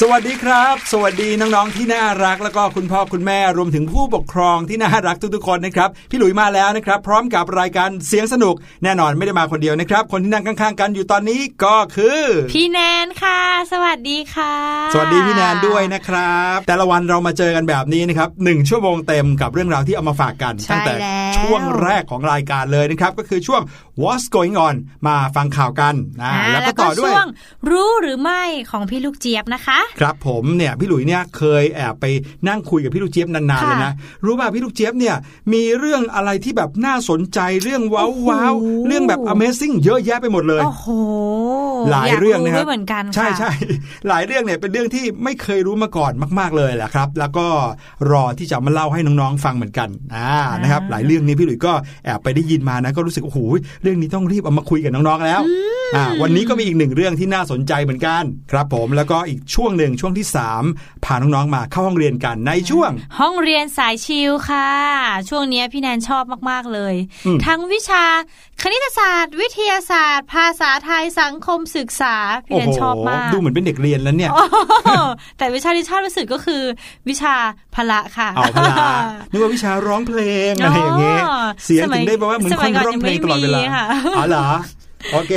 สวัสดีครับ สวัสดีน้องๆที่น่ารักแล้วก็คุณพ่อคุณแม่รวมถึงผู้ปกครองที่น่ารักทุกๆคนนะครับพี่หลุยมาแล้วนะครับ พร้อมกับรายการเสียงสนุกแน่นอนไม่ได้มาคนเดียวนะครับ คนที่นั่งข้างๆ กันอยู่ตอนนี้ก็คือ พี่แนนค่ะ สวัสดีค่ะ สวัสดีพี่แนนด้วยนะครับ แต่ละวันเรามาเจอกันแบบนี้นะครับหนึ่งชั่วโมงเต็มกับเรื่องราวที่เอามาฝากกันใช่ตั้งแต่แล้วช่วงแรกของรายการเลยนะครับก็คือช่วง What's Going On มาฟังข่าวกันนะอ่าแล้วแล้ก็วก็ต่อด้วยช่วงรู้หรือไม่ของพี่ลูกเจี๊ยบนะคะครับผมเนี่ยพี่หลุยเนี่ยเคยแอบไปนั่งคุยกับพี่ลูกเจี๊ยบนานๆค่ะเลยนะรู้ป่ะพี่ลูกเจี๊ยบเนี่ยมีเรื่องอะไรที่แบบน่าสนใจเรื่องว้าวโอ้โหว้าวเรื่องแบบ Amazing เยอะแยะไปหมดเลยโอ้โหหลายกเรื่องนะคด้รัวยเหมือนกันใช่ค่ะใช่หลายเรื่องเนี่ยเป็นเรื่องที่ไม่เคยรู้มาก่อนมาก ๆเลยแหละครับ แล้วก็รอที่จะมาเล่าให้น้องๆฟังเหมือนกันอ่านะครับหลายเรื่องนี้พี่หลุยก็แอบไปได้ยินมานะก็รู้สึกโอ้โหเรื่องนี้ต้องรีบเอามาคุยกับน้องๆแล้วอ่าวันนี้ก็มีอีกหนึ่งเรื่องที่น่าสนใจเหมือนกันครับผมแล้วก็อีกช่วงหนึ่งช่วงที่สามพาน้องๆมาเข้าห้องเรียนกันในช่วง ห้องเรียนสายชิลค่ะ ช่วงเนี้ยพี่แนนชอบมากๆเลยอืมทั้งวิชาคณิตศาสตร์ วิทยาศาสตร์ ภาษาไทยสังคมศึกษา พี่โอ้แนโหนชอบมาก ดูเหมือนเป็นเด็กเรียนแล้วเนี่ยโอ้โหแต่วิชาที่ชอบรู้สึกก็คือ วิชาพละค่ะเอาพลานึกว่าวิชาร้องเพลงอะไรอย่างเงี้ยอ๋อเสียงสมัถึยงได้บอกว่าเหมือนสคมัยนก่อนร้องเพลงตลอดเวลายังไม่มีค่ะอ๋อเหรอ โอเค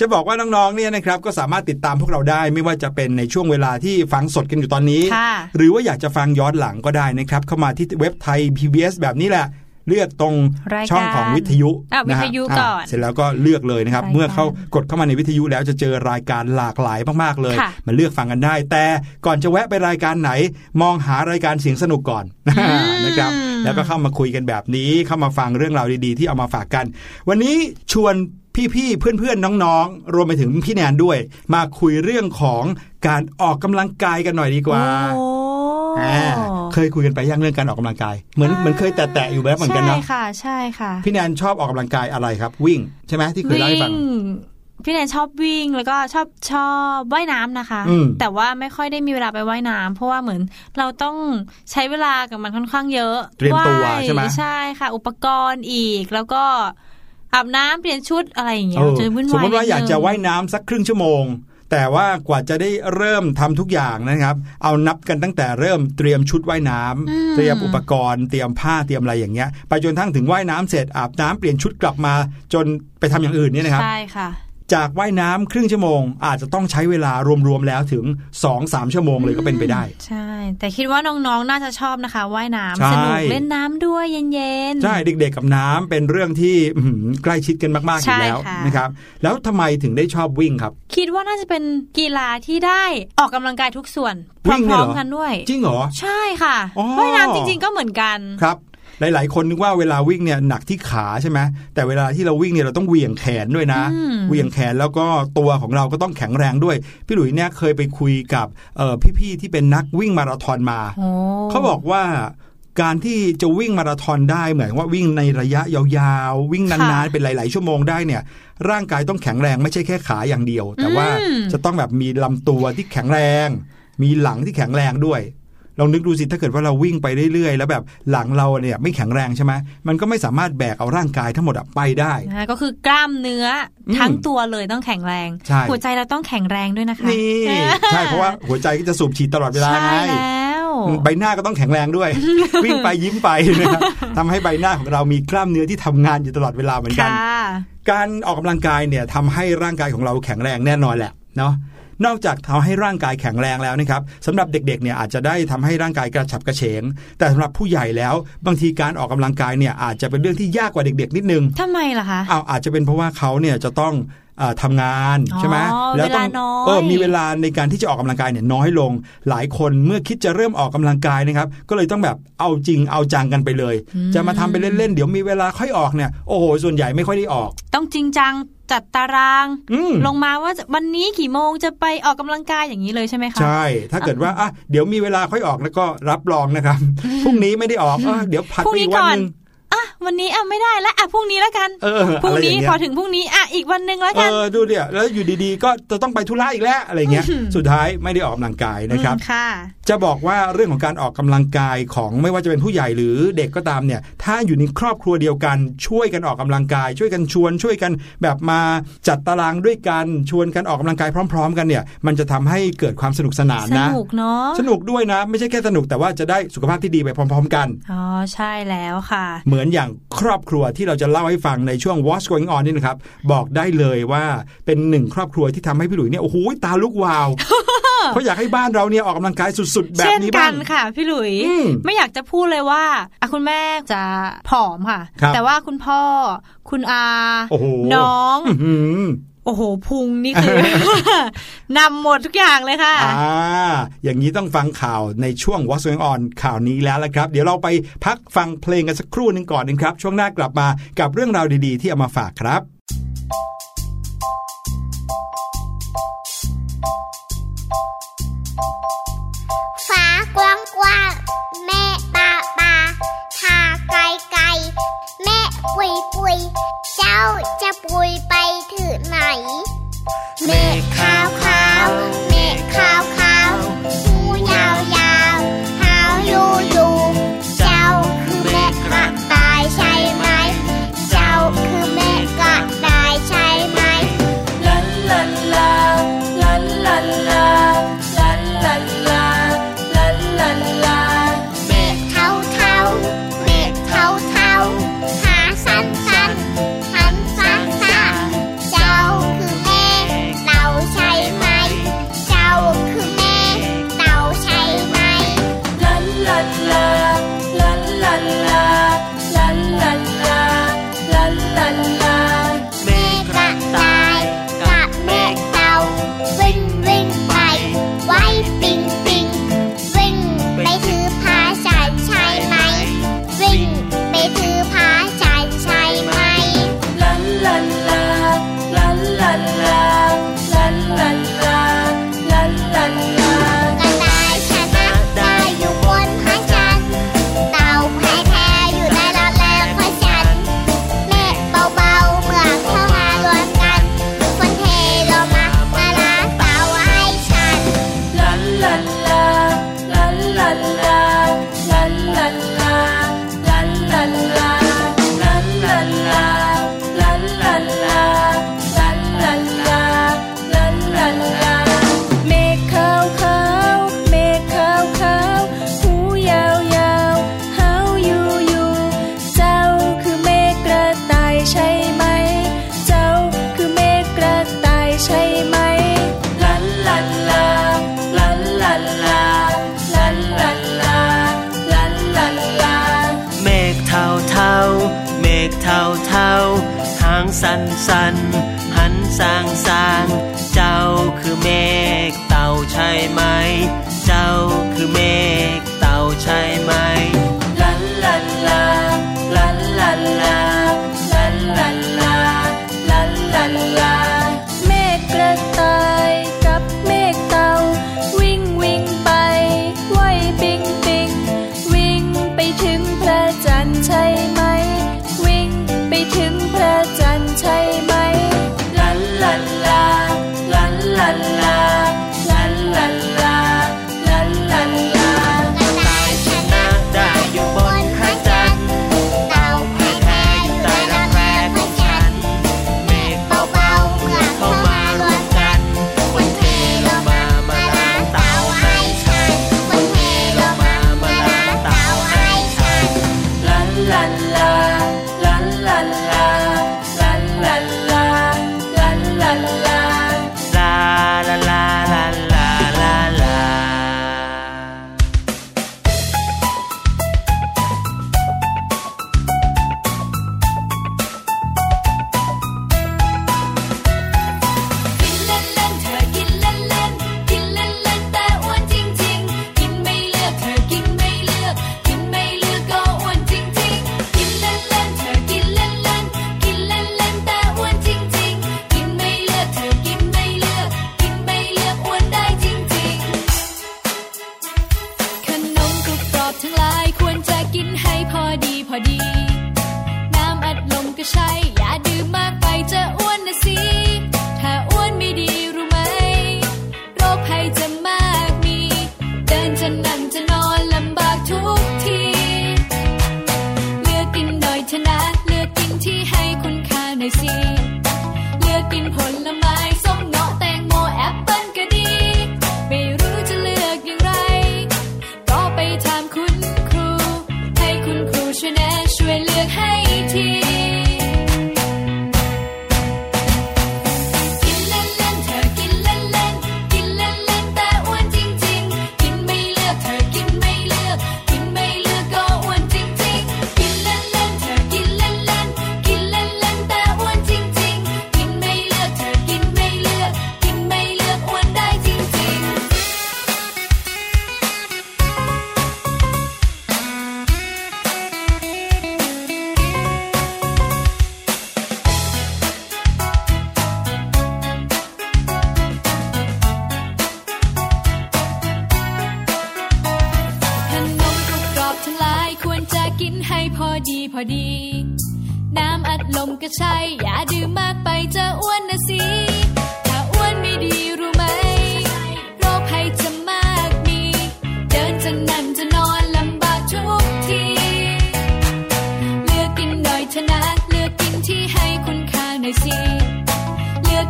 จะบอกว่าน้องๆเนี่ยนะครับก็สามารถติดตามพวกเราได้ ไม่ว่าจะเป็นในช่วงเวลาที่ฟังสดกันอยู่ตอนนี้ค่ะหรือว่าอยากจะฟังย้อนหลังก็ได้นะครับ เข้ามาที่เว็บไทย PBS แบบนี้แหละเลือกตรงรายการช่องของวิทยุอะนะฮะวิทยุก่อนเสร็จแล้วก็เลือกเลยนะครับรายการเมื่อเข้ากดเข้ามาในวิทยุแล้วจะเจอรายการหลากหลายมากๆเลยค่ะมาเลือกฟังกันได้ แต่ก่อนจะแวะไปรายการไหน มองหารายการเสียงสนุกก่อนนะครับ แล้วก็เข้ามาคุยกันแบบนี้เข้ามาฟังเรื่องราวดีๆ ที่เอามาฝากกัน วันนี้ชวน พี่ๆ เพื่อนๆ น้องๆ รวมไปถึงพี่แนนด้วย มาคุยเรื่องของการออกกำลังกายกันหน่อยดีกว่าโอ้อ่าเคยคุยกันไปยังเรื่องการออกกำลังกาย เหมือนเหมือนเคยแตะๆอยู่แบบเหมือนกันใช่เนาะค่ะใช่ค่ะ พี่แนนชอบออกกำลังกายอะไรครับ วิ่งใช่ไหมที่เคยเล่าให้ฟังพี่แนนชอบวิ่งแล้วก็ชอบชอบว่ายน้ำนะคะอืมแต่ว่าไม่ค่อยได้มีเวลาไปว่ายน้ำเพราะว่าเหมือนเราต้องใช้เวลากับมันค่อนข้างเยอะเตรียมตัวายใช่ไหมใช่ค่ะ อุปกรณ์อีกแล้วก็ อาบน้ำเปลี่ยนชุดอะไรอย่างเงี้ยเออจะวุ่นวายสมมติว่านิดนึงอยากจะว่ายน้ำสักครึ่งชั่วโมง แต่ว่ากว่าจะได้เริ่มทำทุกอย่างนะครับ เอานับกันตั้งแต่เริ่มเตรียมชุดว่ายน้ำอืมเตรียมอุปกรณ์เตรียมผ้าเตรียมอะไรอย่างเงี้ยไปจนทั้งถึงว่ายน้ำเสร็จอาบน้ำเปลี่ยนชุดกลับมาจนไปทำอย่างอื่นเนี่ยนะครับใช่ค่ะ จากว่ายน้ำครึ่งชั่วโมง อาจจะต้องใช้เวลารวมๆแล้วถึง 2-3 ชั่วโมงเลยก็เป็นไปได้ ใช่ แต่คิดว่าน้องๆ น่าจะชอบนะคะว่ายน้ำใช่สนุกเล่นน้ำด้วยเย็นๆ ใช่เด็กๆกับน้ำเป็นเรื่องที่อื้อหือใกล้ชิดกันมากๆอยู่แล้วใช่ค่ะนะครับแล้วทำไมถึงได้ชอบวิ่งครับ คิดว่าน่าจะเป็นกีฬาที่ได้ออกกำลังกายทุกส่วนพวิ่งเนี่ยร้อเหมรอๆกันด้วย จริงเหรอใช่ค่ะอ๋อว่ายน้ำจริง ๆก็เหมือนกันครับ หลาย ๆ คนนึกว่าเวลาวิ่งเนี่ยหนักที่ขาใช่ไหมแต่เวลาที่เราวิ่งเนี่ยเราต้องเหวี่ยงแขนด้วยนะอืมเหวี่ยงแขนแล้วก็ตัวของเราก็ต้องแข็งแรงด้วย พี่หลุยเนี่ยเคยไปคุยกับเอ่อพี่ๆที่เป็นนักวิ่งมาราธอนมาโอ้เขาบอกว่าการที่จะวิ่งมาราธอนได้เหมือนว่าวิ่งในระยะยาวๆ วิ่งนานๆ เป็นหลาย ๆ ชั่วโมงได้เนี่ยร่างกายต้องแข็งแรงไม่ใช่แค่ขาอย่างเดียว แต่ว่าจะต้องแบบมีลำตัวที่แข็งแรง มีหลังที่แข็งแรงด้วย ลองนึกดูสิถ้าเกิดว่าเราวิ่งไปเรื่อยๆ แล้วแบบหลังเราเนี่ยไม่แข็งแรงใช่ไหมมันก็ไม่สามารถแบกเอาร่างกายทั้งหมดอะไปได้นะคะก็คือกล้ามเนื้ออมทั้งตัวเลยต้องแข็งแรงใช่หัวใจเราต้องแข็งแรงด้วยนะคะนี่ใช่เพราะว่าหัวใจก็จะสูบฉีดตลอดเวลาใช่ไงแล้วใบหน้าก็ต้องแข็งแรงด้วย วิ่งไปยิ้มไปนะครับทำให้ใบหน้าของเรามีกล้ามเนื้อที่ทำงานอยู่ตลอดเวลาเหมือนกันค่ะการออกกำลังกายเนี่ยทำให้ร่างกายของเราแข็งแรงแน่นอนแหละเนาะ นอกจากทำให้ร่างกายแข็งแรงแล้วนะครับสำหรับเด็กๆเนี่ยอาจจะได้ทำให้ร่างกายกระฉับกระเฉง แต่สำหรับผู้ใหญ่แล้วบางทีการออกกำลังกายเนี่ยอาจจะเป็นเรื่องที่ยากกว่าเด็กๆ นิดนึงทำไมล่ะคะอ้าวอาจจะเป็นเพราะว่าเขาเนี่ยจะต้องเออ ทำงานอ๋อใช่ไหมแล้วต้องเวลาน้อยเออมีเวลาในการที่จะออกกำลังกายเนี่ยน้อยลง หลายคนเมื่อคิดจะเริ่มออกกำลังกายนะครับ ก็เลยต้องแบบเอาจริงเอาจังกันไปเลย จะมาทำไปเล่นๆเดี๋ยวมีเวลาค่อยออกเนี่ยโอ้โหส่วนใหญ่ไม่ค่อยได้ออก ต้องจริงจังจัดตารางอืมลงมาว่าจะวันนี้กี่โมงจะไปออกกำลังกายอย่างนี้เลยใช่ไหมคะใช่ ถ้าเกิดว่าอะเดี๋ยวมีเวลาค่อยออกแล้วก็รับรองนะครับพรุ่งนี้ไม่ได้ออกเออเดี๋ยวผัดพรุ่งไปนี้อีกวันก่อนหนึ่งอะ วันนี้อะไม่ได้แล้วอะพรุ่งนี้แล้วกันเออพรุ่งอะไรอนี้ย่างเงี้ยพอถึงพรุ่งนี้อะอีกวันหนึ่งแล้วเอกันอดูเดี๋ยวแล้วอยู่ดีๆ ก็จะต้องไปธุระอีกแล้วอะไรเงี้ยสุดท้ายไม่ได้ออกกำลังกายนะครับอืมค่ะจะบอกว่าเรื่องของการออกกำลังกายของไม่ว่าจะเป็นผู้ใหญ่หรือเด็กก็ตามเนี่ย ถ้าอยู่ในครอบครัวเดียวกัน ช่วยกันออกกำลังกาย ช่วยกันชวน ช่วยกันแบบมาจัดตารางด้วยกันชวนกันออกกำลังกายพร้อม ๆ กันเนี่ย มันจะทำให้เกิดความสนุกสนานสนะนุกเนาะสนุกด้วยนะ ไม่ใช่แค่สนุกแต่ว่าจะได้สุขภาพที่ดีไปพร้อม ๆ กันอ๋อใช่แล้วค่ะ เหมือนอย่างครอบครัวที่เราจะเล่าให้ฟังในช่วง What's Going On นี่นะครับ บอกได้เลยว่าเป็นหนึ่งครอบครัวที่ทำให้พี่หลุยเนี่ยโอ้โหตาลุกวาวเขาอยากให้บ้านเราเนี่ยออกกำลังกายสุด ๆ แบบเช่นนี้กับ้างนค่ะพี่หลุยอืมไม่อยากจะพูดเลยว่าอะคุณแม่จะผอมค่ะครับแต่ว่าคุณพ่อคุณอาโอ้โหน้องอื้อหือ โอ้โหพุงนี่คือนำหมดทุกอย่างเลยค่ะอ่าอย่างนี้ต้องฟังข่าวในช่วง What's Going On ข่าวนี้แล้วละครับ เดี๋ยวเราไปพักฟังเพลงกันสักครู่หนึ่งก่อนนึงครับ ช่วงหน้ากลับมากับเรื่องราวดีๆ ที่เอามาฝากครับ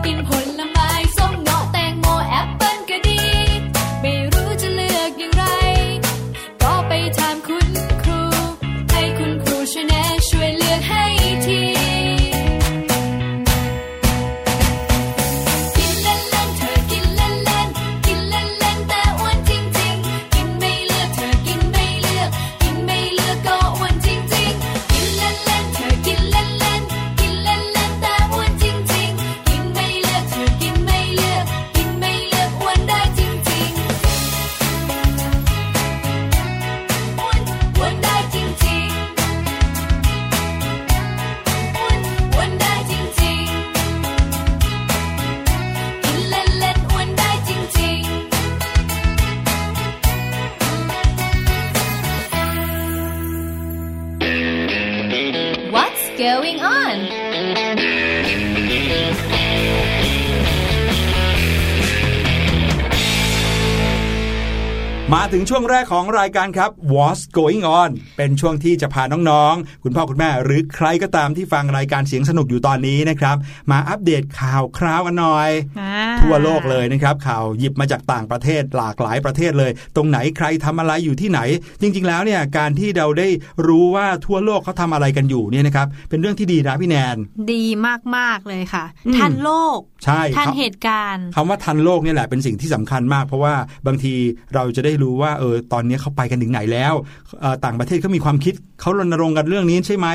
เลื ถึงช่วงแรกของรายการครับ What's Going On เป็นช่วงที่จะพาน้องๆ คุณพ่อคุณแม่หรือใครก็ตามที่ฟังรายการเสียงสนุกอยู่ตอนนี้นะครับ มาอัปเดตข่าวคราวกันหน่อยอ่าทั่วโลกเลยนะครับ ข่าวหยิบมาจากต่างประเทศหลากหลายประเทศเลย ตรงไหนใครทำอะไรอยู่ที่ไหน จริงๆแล้วเนี่ยการที่เราได้รู้ว่าทั่วโลกเขาทำอะไรกันอยู่เนี่ยนะครับเป็นเรื่องที่ดีนะพี่แนนดีมากๆเลยค่ะอืมทันโลกใช่ทันครับเหตุการณ์คำว่าทันโลกเนี่ยแหละเป็นสิ่งที่สำคัญมาก เพราะว่าบางทีเราจะได้รู้ว่าเออตอนนี้เขาไปกันถึงไหนแล้วเอ่อต่างประเทศเขามีความคิดเขารณรงค์กันเรื่องนี้ใช่ไหม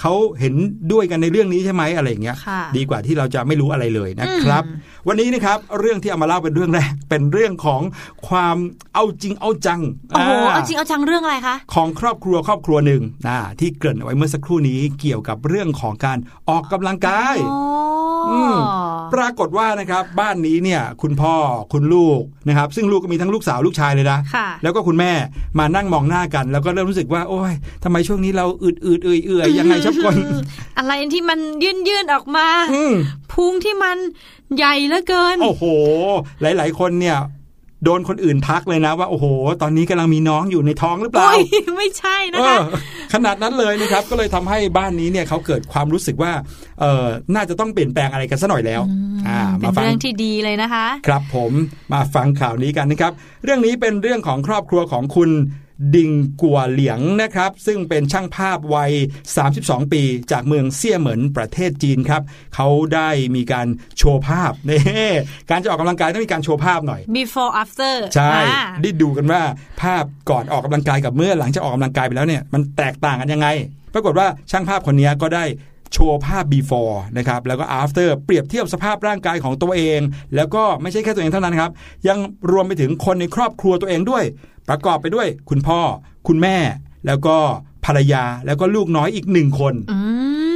เขาเห็นด้วยกันในเรื่องนี้ใช่ไหมอะไรอย่างเงี้ยค่ะดีกว่าที่เราจะไม่รู้อะไรเลยนะครับ วันนี้นะครับเรื่องที่เอามาเล่าเป็นเรื่องแรกเป็นเรื่องของความเอาจริงเอาจังโอ้โหาเอาจริงเอาจังเรื่องอะไรคะของครอบครัวครอบครัวหนึ่งนะที่เกริ่นเอาไว้เมื่อสักครู่นี้เกี่ยวกับเรื่องของการออกกำลังกายโอ้อืม ปรากฏว่านะครับบ้านนี้เนี่ยคุณพ่อคุณลูกนะครับซึ่งลูกก็มีทั้งลูกสาวลูกชายเลยนะค่ะแล้วก็คุณแม่มานั่งมองหน้ากัน แล้วก็เริ่มรู้สึกว่า โอ้ยทำไมช่วงนี้เราอืดอืดๆเอื่อยเอื่อยๆยังไงชอบคนอะไรที่มันยื่นยื่นๆออกมาอืมพุงที่มันใหญ่เหลือเกิน โอ้โห หลาย ๆ คนเนี่ย โดนคนอื่นทักเลยนะว่าโอ้โห ตอนนี้กำลังมีน้องอยู่ในท้องหรือเปล่าโอ้ยไม่ใช่นะเอคะอขนาดนั้นเลยนะครับ ก็เลยทำให้บ้านนี้เนี่ยเขาเกิดความรู้สึกว่าเออน่าจะต้องเปลี่ยนแปลงอะไรกันซะหน่อยแล้วอ่าเป็มานฟังเรื่องที่ดีเลยนะคะ ครับผมมาฟังข่าวนี้กันนะครับ เรื่องนี้เป็นเรื่องของครอบครัวของคุณ ดิงกัวเหลียงนะครับ ซึ่งเป็นช่างภาพวัย 32 ปี จากเมืองเซี่ยเหมินประเทศจีนครับเขาได้มีการโชว์ภาพนี่การจะออกกำลังกายต้องมีการโชว์ภาพหน่อย before after ใช่อ่าได้ดูกันว่าภาพก่อนออกกำลังกายกับเมื่อหลังจากออกกำลังกายไปแล้วเนี่ยมันแตกต่างกันยังไง ปรากฏว่าช่างภาพคนนี้ก็ได้โชว์ภาพ before นะครับ แล้วก็ after เปรียบเทียบสภาพร่างกายของตัวเอง แล้วก็ไม่ใช่แค่ตัวเองเท่านั้นครับ ยังรวมไปถึงคนในครอบครัวตัวเองด้วย ประกอบไปด้วยคุณพ่อ คุณแม่ แล้วก็ภรรยาแล้วก็ลูกน้อยอีกหนึ่งคนอื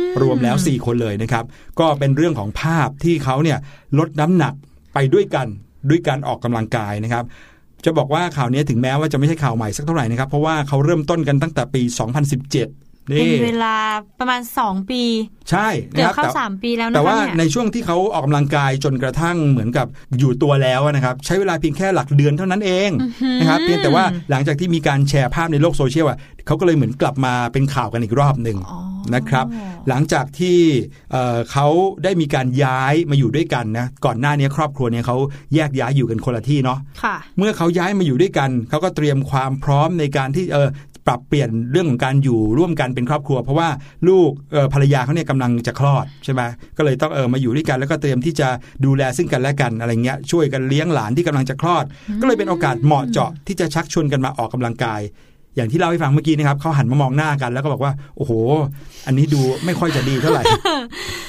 มรวมแล้ว 4 คนเลยนะครับ ก็เป็นเรื่องของภาพที่เขาเนี่ยลดน้ำหนักไปด้วยกันด้วยการออกกำลังกายนะครับ จะบอกว่าข่าวนี้ถึงแม้ว่าจะไม่ใช่ข่าวใหม่สักเท่าไหร่นะครับ เพราะว่าเขาเริ่มต้นกันตั้งแต่ปี 2017 เป็นนี่เวลาประมาณ 2 ปี ใช่เกือบนะคเข้ารับแต่3ปีแล้วแต่นะคะว่าเนี่ในยช่วงที่เขาออกกำลังกายจนกระทั่งเหมือนกับอยู่ตัวแล้วนะครับ ใช้เวลาเพียงแค่หลักเดือนเท่านั้นเองนะครับเพียงแต่ว่าหลังจากที่มีการแชร์ภาพในโลกโซเชียลอะเขาก็เลยเหมือนกลับมาเป็นข่าวกันอีกรอบหนึ่งอ๋อนะครับหลังจากที่เอ่อเขาได้มีการย้ายมาอยู่ด้วยกันนะก่อนหน้านี้ครอบครัวเนี่ยเขาแยกย้ายอยู่กันคนละที่เนาะค่ะเมื่อเขาย้ายมาอยู่ด้วยกันเขาก็เตรียมความพร้อมในการที่เออ ปรับเปลี่ยนเรื่องของการอยู่ร่วมกันเป็นครอบครัว เพราะว่าลูกภรรยาเขาเนี่ยกำลังจะคลอดใช่ไหมก็เลยต้องเออมาอยู่ด้วยกัน แล้วก็เตรียมที่จะดูแลซึ่งกันและกันอะไรเงี้ยช่วยกันเลี้ยงหลานที่กำลังจะคลอด ก็เลยเป็นโอกาสเหมาะเจาะที่จะชักชวนกันมาออกกำลังกาย อย่างที่เล่าให้ฟังเมื่อกี้นะครับเขาหันมามองหน้ากันแล้วก็บอกว่า โอ้โห อันนี้ดูไม่ค่อยจะดีเท่าไหร่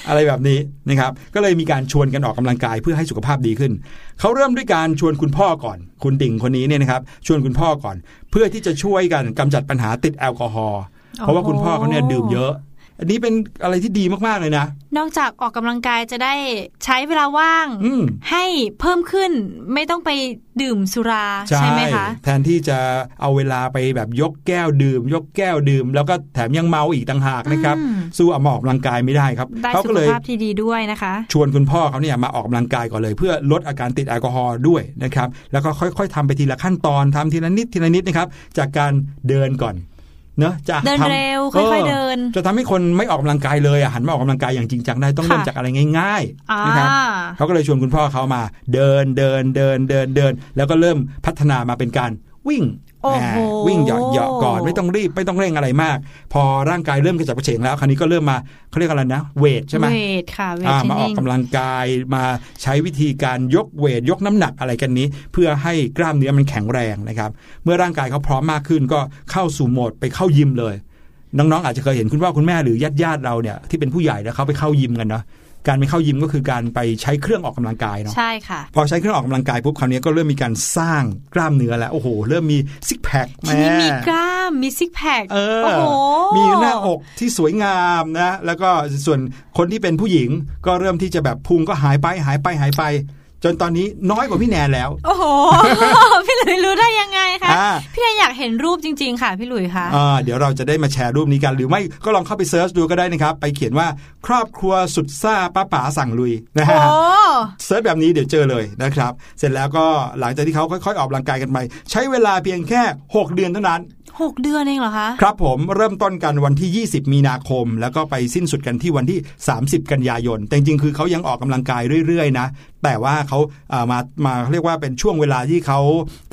อะไรแบบนี้นะครับ ก็เลยมีการชวนกันออกกำลังกายเพื่อให้สุขภาพดีขึ้น เขาเริ่มด้วยการชวนคุณพ่อก่อน คุณดิ่งคนนี้เนี่ยนะครับ ชวนคุณพ่อก่อน เพื่อที่จะช่วยกันกำจัดปัญหาติดแอลกอฮอล์เพราะว่าคุณพ่อเขาเนี่ยดื่มเยอะ อันนี้เป็นอะไรที่ดีมากๆเลยนะ นอกจากออกกำลังกายจะได้ใช้เวลาว่างอืมให้เพิ่มขึ้นไม่ต้องไปดื่มสุราใช่ไหมคะ แทนที่จะเอาเวลาไปแบบยกแก้วดื่ม ยกแก้วดื่ม แล้วก็แถมยังเมาอีกต่างหากนะครับอืมสู้เอามาออกกำลังกายไม่ได้ครับได้เขาสุก็ขเลยภาพที่ดีด้วยนะคะ ชวนคุณพ่อเขาเนี่ยมาออกกำลังกายก่อนเลย เพื่อลดอาการติดแอลกอฮอล์ด้วยนะครับ แล้วก็ค่อย ๆทำไปทีละขั้นตอนทำทีละนิดทีละนิดนะครับ จากการเดินก่อน เนอะจะเดินทำเร็วค่อยๆเดิน จะทำให้คนไม่ออกกำลังกายเลยอะหันมาออกกำลังกายอย่างจริงจังได้ต้องเริ่มค่ะจากอะไรง่ายอ่าๆนะครับเขาก็เลยชวนคุณพ่อเขามา เดินเดินเดินเดินเดิน แล้วก็เริ่มพัฒนามาเป็นการวิ่งโอ้โหอ่า วิ่งเหยาะเหยาะก่อนไม่ต้องรีบไม่ต้องเร่งอะไรมาก พอร่างกายเริ่มกระจับกระเฉงแล้วคราวนี้ก็เริ่มมาเขาเรียกอะไรนะ เวทใช่ไหมเวทค่ะเวทอ่าเทรมานออกนิ่งกำลังกายมาใช้วิธีการยกเวทยกน้ำหนักอะไรกันนี้ เพื่อให้กล้ามเนื้อมันแข็งแรงนะครับ เมื่อร่างกายเขาพร้อมมากขึ้นก็เข้าสู่โหมดไปเข้ายิมเลยน้องๆอาจจะเคยเห็นคุณพ่อคุณแม่หรือญาติญาติๆเราเนี่ยที่เป็นผู้ใหญ่แล้วเขาไปเข้ายิมกันเนาะ การไปเข้ายิมก็คือการไปใช้เครื่องออกกำลังกายเนาะใช่ค่ะ พอใช้เครื่องออกกำลังกายปุ๊บคราวนี้ก็เริ่มมีการสร้างกล้ามเนื้อแล้วโอ้โห เริ่มมีซิกแพคทีนี้มีกล้ามมีซิกแพคเออโอ้โหมีหน้าอกที่สวยงามนะ แล้วก็ส่วนคนที่เป็นผู้หญิงก็เริ่มที่จะแบบพุงก็หายไปหายไปหายไป จนตอนนี้น้อยกว่าพี่แนนแล้ว โอ้โห พี่หลุยรู้ได้ยังไงคะอ่าพี่แนนอยากเห็นรูปจริง ๆ ค่ะ พี่หลุยคะอ่าเดี๋ยวเราจะได้มาแชร์รูปนี้กัน หรือไม่ก็ลองเข้าไป search ดูก็ได้นะครับ ไปเขียนว่าครอบครัวสุดซ่าป้าป๋าสั่งลุยนะโอ้ฮะ search แบบนี้เดี๋ยวเจอเลยนะครับ เสร็จแล้วก็หลังจากที่เขาค่อยๆออกกำลังกายกันไปใช้เวลาเพียงแค่ 6 เดือนเท่านั้นหกเดือนเองเหรอคะ ครับผมเริ่มต้นกันวันที่ 20 มีนาคม แล้วก็ไปสิ้นสุดกันที่วันที่ 30 กันยายน แต่จริงๆคือเขายังออกกำลังกายเรื่อยๆนะแต่ว่าเขาอ่ามามาเรียกว่าเป็นช่วงเวลาที่เขา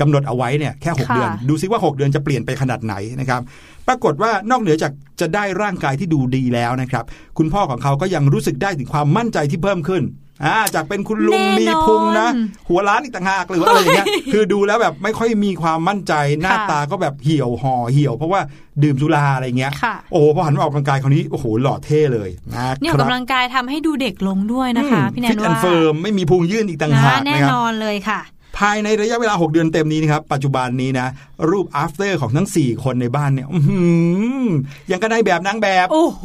กำหนดเอาไว้เนี่ยแค่6ค่ะเดือน ดูซิว่า 6 เดือนจะเปลี่ยนไปขนาดไหนนะครับปรากฏว่านอกเหนือจากจะได้ร่างกายที่ดูดีแล้วนะครับ คุณพ่อของเขาก็ยังรู้สึกได้ถึงความมั่นใจที่เพิ่มขึ้น อ่าจากเป็นคุณลุงแน่นอนมีพุงนะ หัวล้านอีกต่างหากหรือว่าอะไรอย่างเงี้ยคือดูแล้วแบบไม่ค่อยมีความมั่นใจหน้าค่ะตาก็แบบเหี่ยวห่อเหี่ยว เพราะว่าดื่มสุราอะไรเงี้ยค่ะโอ้โหพอหันมาออกกำลังกายคราวนี้โอ้โหหล่อเท่เลยนะเนี่ยออกกำลังกายทำให้ดูเด็กลงด้วยนะคะ พี่แนฟินตแอนว่าด์เฟิร์มไม่มีพุงยื่นอีกต่างนะหากแน่นะครับนอนเลยค่ะ ภายในระยะเวลา 6 เดือนเต็มนี้นะครับ ปัจจุบันนี้นะ รูป after ของทั้ง 4 คนในบ้านเนี่ยอื้อหือยังก็ได้แบบนางแบบ โอ้โห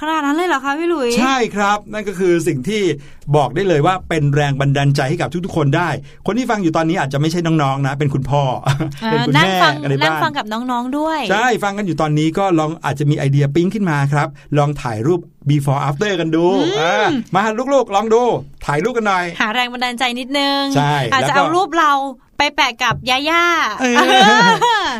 ขนาดนั้นเลยเหรอคะพี่หลุย ใช่ครับ นั่นก็คือสิ่งที่ บอกได้เลยว่าเป็นแรงบันดาลใจให้กับทุกๆ คนได้ คนที่ฟังอยู่ตอนนี้อาจจะไม่ใช่น้องๆนะ เป็นคุณพ่ออ่าเป็นคุณนั่งแม่ฟังกันในนั่งบ้านฟังกับน้องๆด้วย ใช่ฟังกันอยู่ตอนนี้ก็ลองอาจจะมีไอเดียปิ๊งขึ้นมาครับ ลองถ่ายรูป before after กันดูอ่ามาลูกๆ ลองดู ถ่ายรูปกันหน่อย หาแรงบันดาลใจนิดนึง ใช่ อาจแล้วจะก็เอารูปเรา ไปแปะกับยาย่าเออ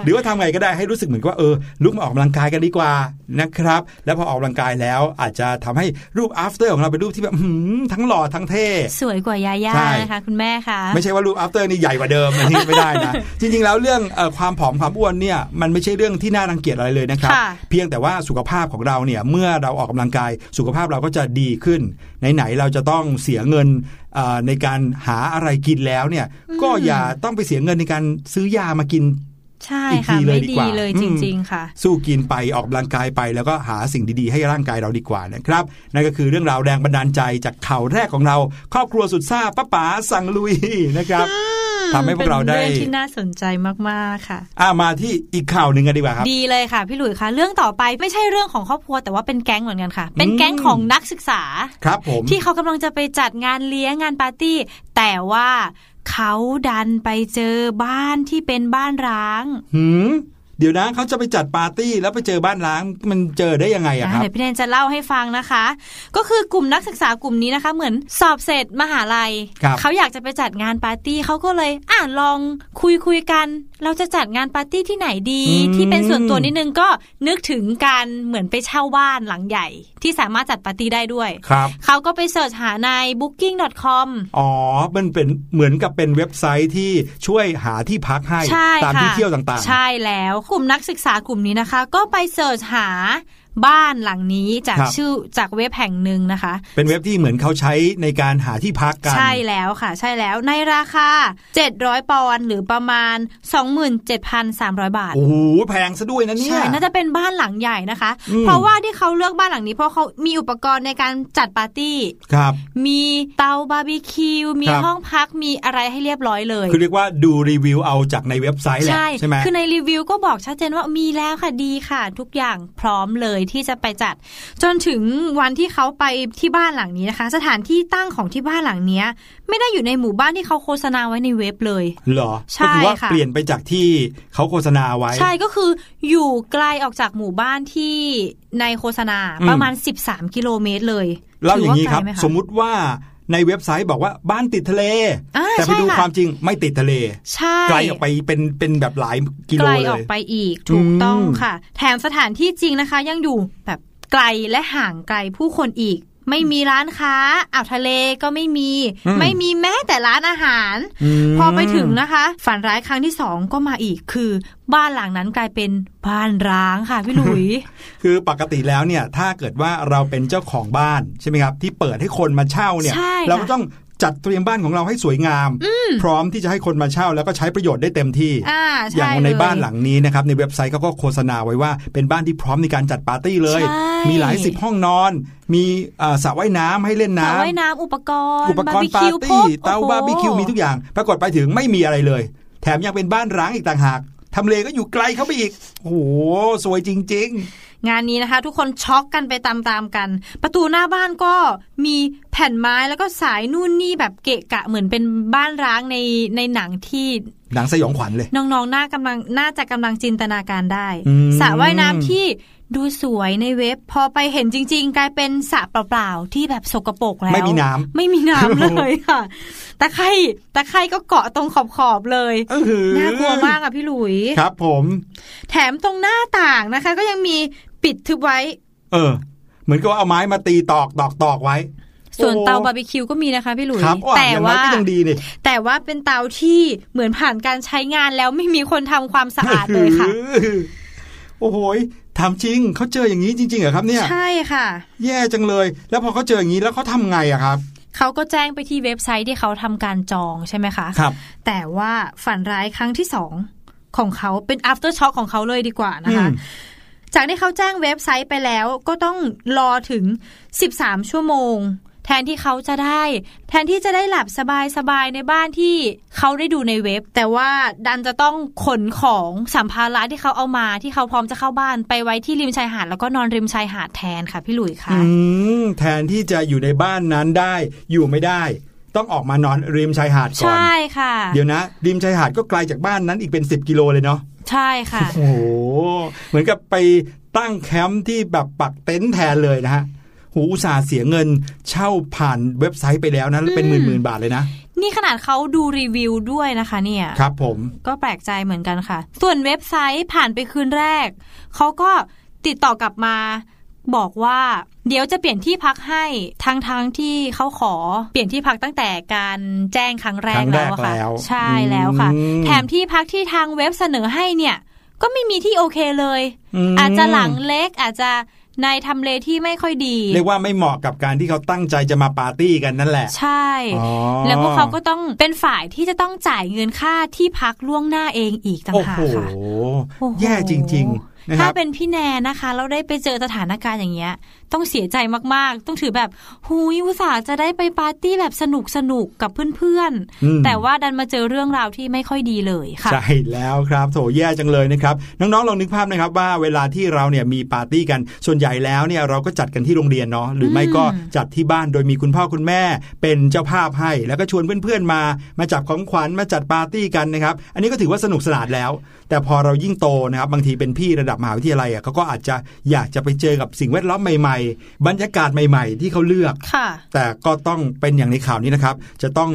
หรือว่าทำไงก็ได้ให้รู้สึกเหมือนกับว่าเออลุกมาออกกำลังกายกันดีกว่านะครับ แล้วพอออกกำลังกายแล้วอาจจะทำให้รูป after ของเราเป็นรูปที่แบบอื้อหือทั้งหล่อทั้งเท่สวยกว่ายาย่าใช่นะคะคุณแม่คะไม่ใช่ว่ารูป after นี่ใหญ่กว่าเดิมอันนี้ไม่ได้นะ จริง ๆ แล้วเรื่องเออความผอมความอ้วนเนี่ยมันไม่ใช่เรื่องที่น่ารังเกียจอะไรเลยนะครับค่ะเพียงแต่ว่าสุขภาพของเราเนี่ยเมื่อเราออกกำลังกาย สุขภาพเราก็จะดีขึ้นไหนๆเราจะต้องเสียเงินเอ่อ ในการหาอะไรกินแล้วเนี่ย ก็อย่าต้องไปเสียเงินในการซื้อยามากินใช่อีกทีค่ะเลยไม่ดีดีกว่าเลยอืจมริง ๆ ค่ะ สู้กินไปออกกำลังกายไปแล้วก็หาสิ่งดีๆ ให้ร่างกายเราดีกว่านะครับ นั่นก็คือเรื่องราวแรงบันดาลใจจากข่าวแรกของเรา ครอบครัวสุดซ่าป้าป๋าสั่งลุยนะครับ ทำให้พวกเราได้เป็นเรื่องที่น่าสนใจมากๆค่ะ อ่ามาที่อีกข่าวหนึ่งกันดีกว่าครับ ดีเลยค่ะพี่หลุยคะเรื่องต่อไปไม่ใช่เรื่องของครอบครัวแต่ว่าเป็นแก๊งเหมือนกันค่ะ เป็นแก๊งอืมของนักศึกษาครับผมที่เขากำลังจะไปจัดงานเลี้ยงงานปาร์ตี้ แต่ว่าเขาดันไปเจอบ้านที่เป็นบ้านร้างหืม เดี๋ยวนะเขาจะไปจัดปาร์ตี้แล้วไปเจอบ้านล้างมันเจอได้ยังไงอะครับเดี๋ยวพี่แนนจะเล่าให้ฟังนะคะ ก็คือกลุ่มนักศึกษากลุ่มนี้นะคะ เหมือนสอบเสร็จมหาลัยครับเขาอยากจะไปจัดงานปาร์ตี้เขาก็เลย อ่าลองคุยคุยกัน เราจะจัดงานปาร์ตี้ที่ไหนดีอืมที่เป็นส่วนตัวนิดนึงก็นึกถึงการเหมือนไปเช่าบ้านหลังใหญ่ ที่สามารถจัดปาร์ตี้ได้ด้วยครับเขาก็ไป search หาใน booking.com อ๋อมันเป็นเหมือนกับเป็นเว็บไซต์ที่ช่วยหาที่พักให้ใช่ตามค่ะที่เที่ยวต่างๆ ใช่แล้วกลุ่มนักศึกษากลุ่มนี้นะคะ ก็ไป search หา บ้านหลังนี้จากครับชื่อจากเว็บแห่งหนึ่งนะคะ เป็นเว็บที่เหมือนเขาใช้ในการหาที่พักกันใช่แล้วค่ะ ใช่แล้วในราคา 700 ปอนด์หรือประมาณ 27,300 บาท โอ้โหแพงซะด้วยนะเนี่ยใช่น่าจะเป็นบ้านหลังใหญ่นะคะอืมเพราะว่าที่เขาเลือกบ้านหลังนี้เพราะเขามีอุปกรณ์ในการจัดปาร์ตี้ครับ มีเตาบาร์บีคิวมีครับห้องพักมีอะไรให้เรียบร้อยเลย คือเรียกว่าดูรีวิวเอาจากในเว็บไซต์แหละใช่ไหมคือในรีวิวก็บอกชัดเจนว่ามีแล้วค่ะดีค่ะ ทุกอย่างพร้อมเลยที่จะไปจัด จนถึงวันที่เขาไปที่บ้านหลังนี้นะคะ สถานที่ตั้งของที่บ้านหลังเนี้ย ไม่ได้อยู่ในหมู่บ้านที่เขาโฆษณาไว้ในเว็บเลยเหรอใช่ก็คือว่าค่ะเปลี่ยนไปจากที่เขาโฆษณาไว้ ใช่ก็คืออยู่ไกลออกจากหมู่บ้านที่ในโฆษณาอืมประมาณ 13 กิโลเมตรเลยเล่าอย่างนี้นี้ครับ สมมุติว่า ในเว็บไซต์บอกว่าบ้านติดทะเลอ่าแต่ไปใช่ดูค่ะความจริงไม่ติดทะเลใช่ไกลออกไปเป็นเป็นแบบหลายกิโลไกลเลออกยไปอีกถูกต้องอืมค่ะ แถมสถานที่จริงนะคะ ยังอยู่แบบไกลและห่างไกลผู้คนอีก ไม่มีร้านค้าอ่าวทะเลก็ไม่มี ไม่มีแม้แต่ร้านอาหารมพอไปถึงนะคะ ฝันร้ายครั้งที่สองก็มาอีกคือ บ้านหลังนั้นกลายเป็นบ้านร้างค่ะพี่หลุย คือปกติแล้วเนี่ยถ้าเกิดว่าเราเป็นเจ้าของบ้านใช่ไหมครับที่เปิดให้คนมาเช่าเนี่ยใช่ค่ะเราก็ต้อง จัดเตรียมบ้านของเราให้สวยงาม พร้อมที่จะให้คนมาเช่า แล้วก็ใช้ประโยชน์ได้เต็มที่อ่าอใช่ย่างในเลยบ้านหลังนี้นะครับในเว็บไซต์เขาก็โฆษณาไว้ว่าเป็นบ้านที่พร้อมในการจัดปาร์ตี้เลยใช่มีหลายสิบห้องนอน มีอ่าสระว่ายน้ำให้เล่นสระน้ำว่ายน้ำอุปกรณ์อุปกรณ์ปาคิวร์ตี้พกเตาโอ้โหบาร์บีคิวมีทุกอย่าง ปรากฏไปถึงไม่มีอะไรเลย แถมยังเป็นบ้านร้างอีกต่างหากทำเลก็อยู่ไกลเข้าไปอีกโอ้โหสวยจริง งานนี้นะคะ ทุกคนช็อกกันไปตามๆกัน ประตูหน้าบ้านก็มีแผ่นไม้แล้วก็สายนู่นนี่แบบเกะกะเหมือนเป็นบ้านร้างในในหนังที่ๆหนังสยองขวัญเลย น้องๆน่ากำลังน่าจะกำลังจินตนาการได้อืมสระว่ายน้ำที่ดูสวยในเว็บ พอไปเห็นจริง ๆ กลายเป็นสระเปล่าๆที่แบบสกปรกแล้ว ไม่มีน้ำไม่มีน้ำเลยค่ะตะไคร่ตะไคร่ก็เกาะตรงขอบๆเลยอื้อหือน่ากลัวมากอะพี่หลุยครับ ผม แถมตรงหน้าต่างนะคะ ก็ยังมี ปิดทึบไว้ เออ เหมือนกับว่าเอาไม้มาตีตอกตอกตอกไว้ ส่วนโอ้เตาบาร์บีคิวก็มีนะคะพี่หลุยครับโอ้อะแต่อย่างน้อว่ายก็ยังดีนี่แต่ว่าเป็นเตาที่เหมือนผ่านการใช้งานแล้วไม่มีคนทำความสะอาดเลยค่ะ โอ้โหยถามจริงเขาเจออย่างนี้จริงๆเหรอครับเนี่ย ใช่ค่ะ แย่จังเลย แล้วพอเขาเจออย่างนี้แล้วเขาทำไงอะครับเขาก็แจ้งไปที่เว็บไซต์ที่เขาทำการจองใช่ไหมคะครับ แต่ว่าฝันร้ายครั้งที่สองของเขาเป็น after shock ของเขาเลยดีกว่านะคะอืม จากที่เขาแจ้งเว็บไซต์ไปแล้วก็ต้องรอถึง 13 ชั่วโมง แทนที่เขาจะได้ แทนที่จะได้หลับสบายๆในบ้านที่เขาได้ดูในเว็บ แต่ว่าดันจะต้องขนของสัมภาระที่เขาเอามาที่เขาพร้อมจะเข้าบ้านไปไว้ที่ริมชายหาดแล้วก็นอนริมชายหาดแทนค่ะพี่หลุยค่ะแทนที่จะอยู่ในบ้านนั้นได้อยู่ไม่ได้ ต้องออกมานอนริมชายหาดก่อน ใช่ค่ะ เดี๋ยวนะ ริมชายหาดก็ไกลจากบ้านนั้นอีกเป็น 10 กิโลเลยเนาะ ใช่ค่ะ โอ้โห เหมือนกับไปตั้งแคมป์ที่แบบปักเต็นท์แทนเลยนะฮะ หูอุตส่าห์เสียเงินเช่าผ่านเว็บไซต์ไปแล้วนะ เป็นหมื่นหมื่นๆบาทเลยนะนี่ขนาดเขาดูรีวิวด้วยนะคะเนี่ยครับผมก็แปลกใจเหมือนกันค่ะ ส่วนเว็บไซต์ผ่านไปคืนแรก เขาก็ติดต่อกลับมาบอกว่า เดี๋ยวจะเปลี่ยนที่พักให้ทั้งทั้งๆที่เขาขอเปลี่ยนที่พักตั้งแต่การแจ้งครั้งแรครั้กงแรแล้กวอะค่ะแล้วใช่แล้วค่ะอืมแถมที่พักที่ทางเว็บเสนอให้เนี่ย ก็ไม่มีที่โอเคเลยมอาจจะหลังเล็กอาจจะในทำเลที่ไม่ค่อยดี เรียกว่าไม่เหมาะกับการที่เขาตั้งใจจะมาปาร์ตี้กันนั่นแหละ ใช่อ๋อแล้วพวกเขาก็ต้องเป็นฝ่ายที่จะต้องจ่ายเงินค่าที่พักล่วงหน้าเองอีกต่างโอ้หาโหกค่ะโอ้โหแย่จริงๆนะค ถ้ารับเป็พี่แนนนะคะ เราได้ไปเจอสถานการณ์อย่างเงี้ย ต้องเสียใจมากๆ ต้องถือแบบหูยอุตส่าห์จะได้ไปปาร์ตี้แบบสนุกสนุกๆกับเพื่อนอืมๆแต่ว่าดันมาเจอเรื่องราวที่ไม่ค่อยดีเลยค่ะ ใช่แล้วครับโถแย่จังเลยนะครับ น้องๆลองนึกภาพนะครับว่าเวลาที่เราเนี่ยมีปาร์ตี้กันส่วนใหญ่แล้วเนี่ยเราก็จัดกันที่โรงเรียนเนาะหรือไม่ก็จัดที่บ้านโดยมีคุณพ่อคุณแม่ เป็นเจ้าภาพให้แล้วก็ชวนเพื่อนๆมามาจับของขวัญมาจัดปาร์ตี้กันนะครับ อันนี้ก็ถือว่าสนุกสนานแล้วแต่พอเรายิ่งโตนะครับบางทีเป็นพี่ระดับมหาวิทยาลัยอะเขาก็อาจจะอยากจะไปเจอกับสิ่งแวดล้อมใหม่ ๆ บรรยากาศใหม่ ๆ ที่เขาเลือกค่ะแต่ก็ต้องเป็นอย่างในข่าวนี้นะครับ จะต้อง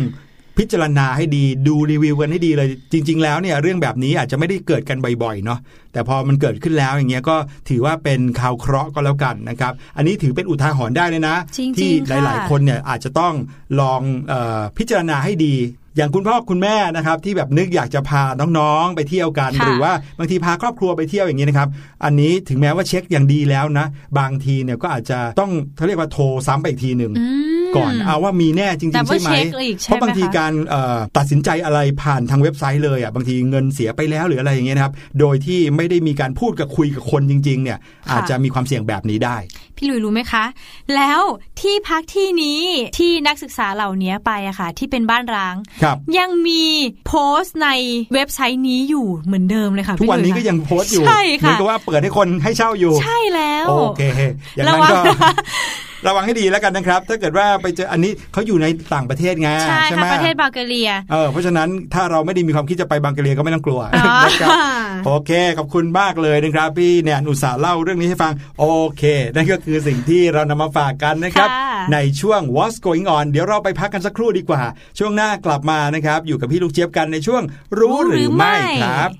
พิจารณาให้ดีดูรีวิวกันให้ดีเลย จริง ๆ แล้วเนี่ยเรื่องแบบนี้อาจจะไม่ได้เกิดกันบ่อยๆเนาะแต่พอมันเกิดขึ้นแล้วอย่างเงี้ยก็ถือว่าเป็นข่าวเคราะห์ก็แล้วกันนะครับอันนี้ถือเป็นอุทาหรณ์ได้เลยนะจริงๆที่หค่ะลายๆ คนเนี่ยอาจจะต้องลองเออพิจารณาให้ดี อย่างคุณพ่อคุณแม่นะครับที่แบบนึกอยากจะพาน้องๆ ไปเที่ยวกันค่ะหรือว่าบางทีพาครอบครัวไปเที่ยวอย่างนี้นะครับ อันนี้ถึงแม้ว่าเช็คอย่างดีแล้วนะ บางทีเนี่ยก็อาจจะต้องเขาเรียกว่าโทรซ้ำไปอีกทีหนึ่งอืมก่อนเอาว่ามีแน่จริงแต่ๆว่าใช่ไหมเช็คอีกใช่เพราะบางทีไหมคะการเอ่อตัดสินใจอะไรผ่านทางเว็บไซต์เลยอะบางทีเงินเสียไปแล้วหรืออะไรอย่างเงี้ยนะครับโดยที่ไม่ได้มีการพูดกับคุยกับคนจริงๆเนี่ยอาจจะมีความเสี่ยงแบบนี้ได้ พี่หลุยรู้ไหมคะ แล้วที่พักที่นี้ที่นักศึกษาเหล่านี้ไปอะค่ะ ที่เป็นบ้านร้างครับยังมีโพสต์ในเว็บไซต์นี้อยู่เหมือนเดิมเลยค่ะทุกวันนี้พี่หลุก็ยังโพสต์อยู่ใช่เหมือนค่ะกับว่าเปิดให้คนให้เช่าอยู่ ใช่แล้วโอเคอย่างระนั้นวังก็นะ ระวังให้ดีแล้วกันนะครับ ถ้าเกิดว่าไปเจออันนี้เขาอยู่ในต่างประเทศไงใช่ไหมค่ะประเทศบัลแกเรียเออเพราะฉะนั้นถ้าเราไม่ได้มีความคิดจะไปบังกะเรียก็ไม่ต้องกลัวอ๋อนะครับโอเคขอบคุณมากเลยนะครับ พี่แนนอุตส่าห์เล่าเรื่องนี้ให้ฟังโอเคนั่นก็คือสิ่งที่เรานำมาฝากกันนะครับค่ะในช่วง What's Going On เดี๋ยวเราไปพักกันสักครู่ดีกว่า ช่วงหน้ากลับมานะครับ อยู่กับพี่ลูกเจี๊ยบกันในช่วงรู้หรือไม่ครับ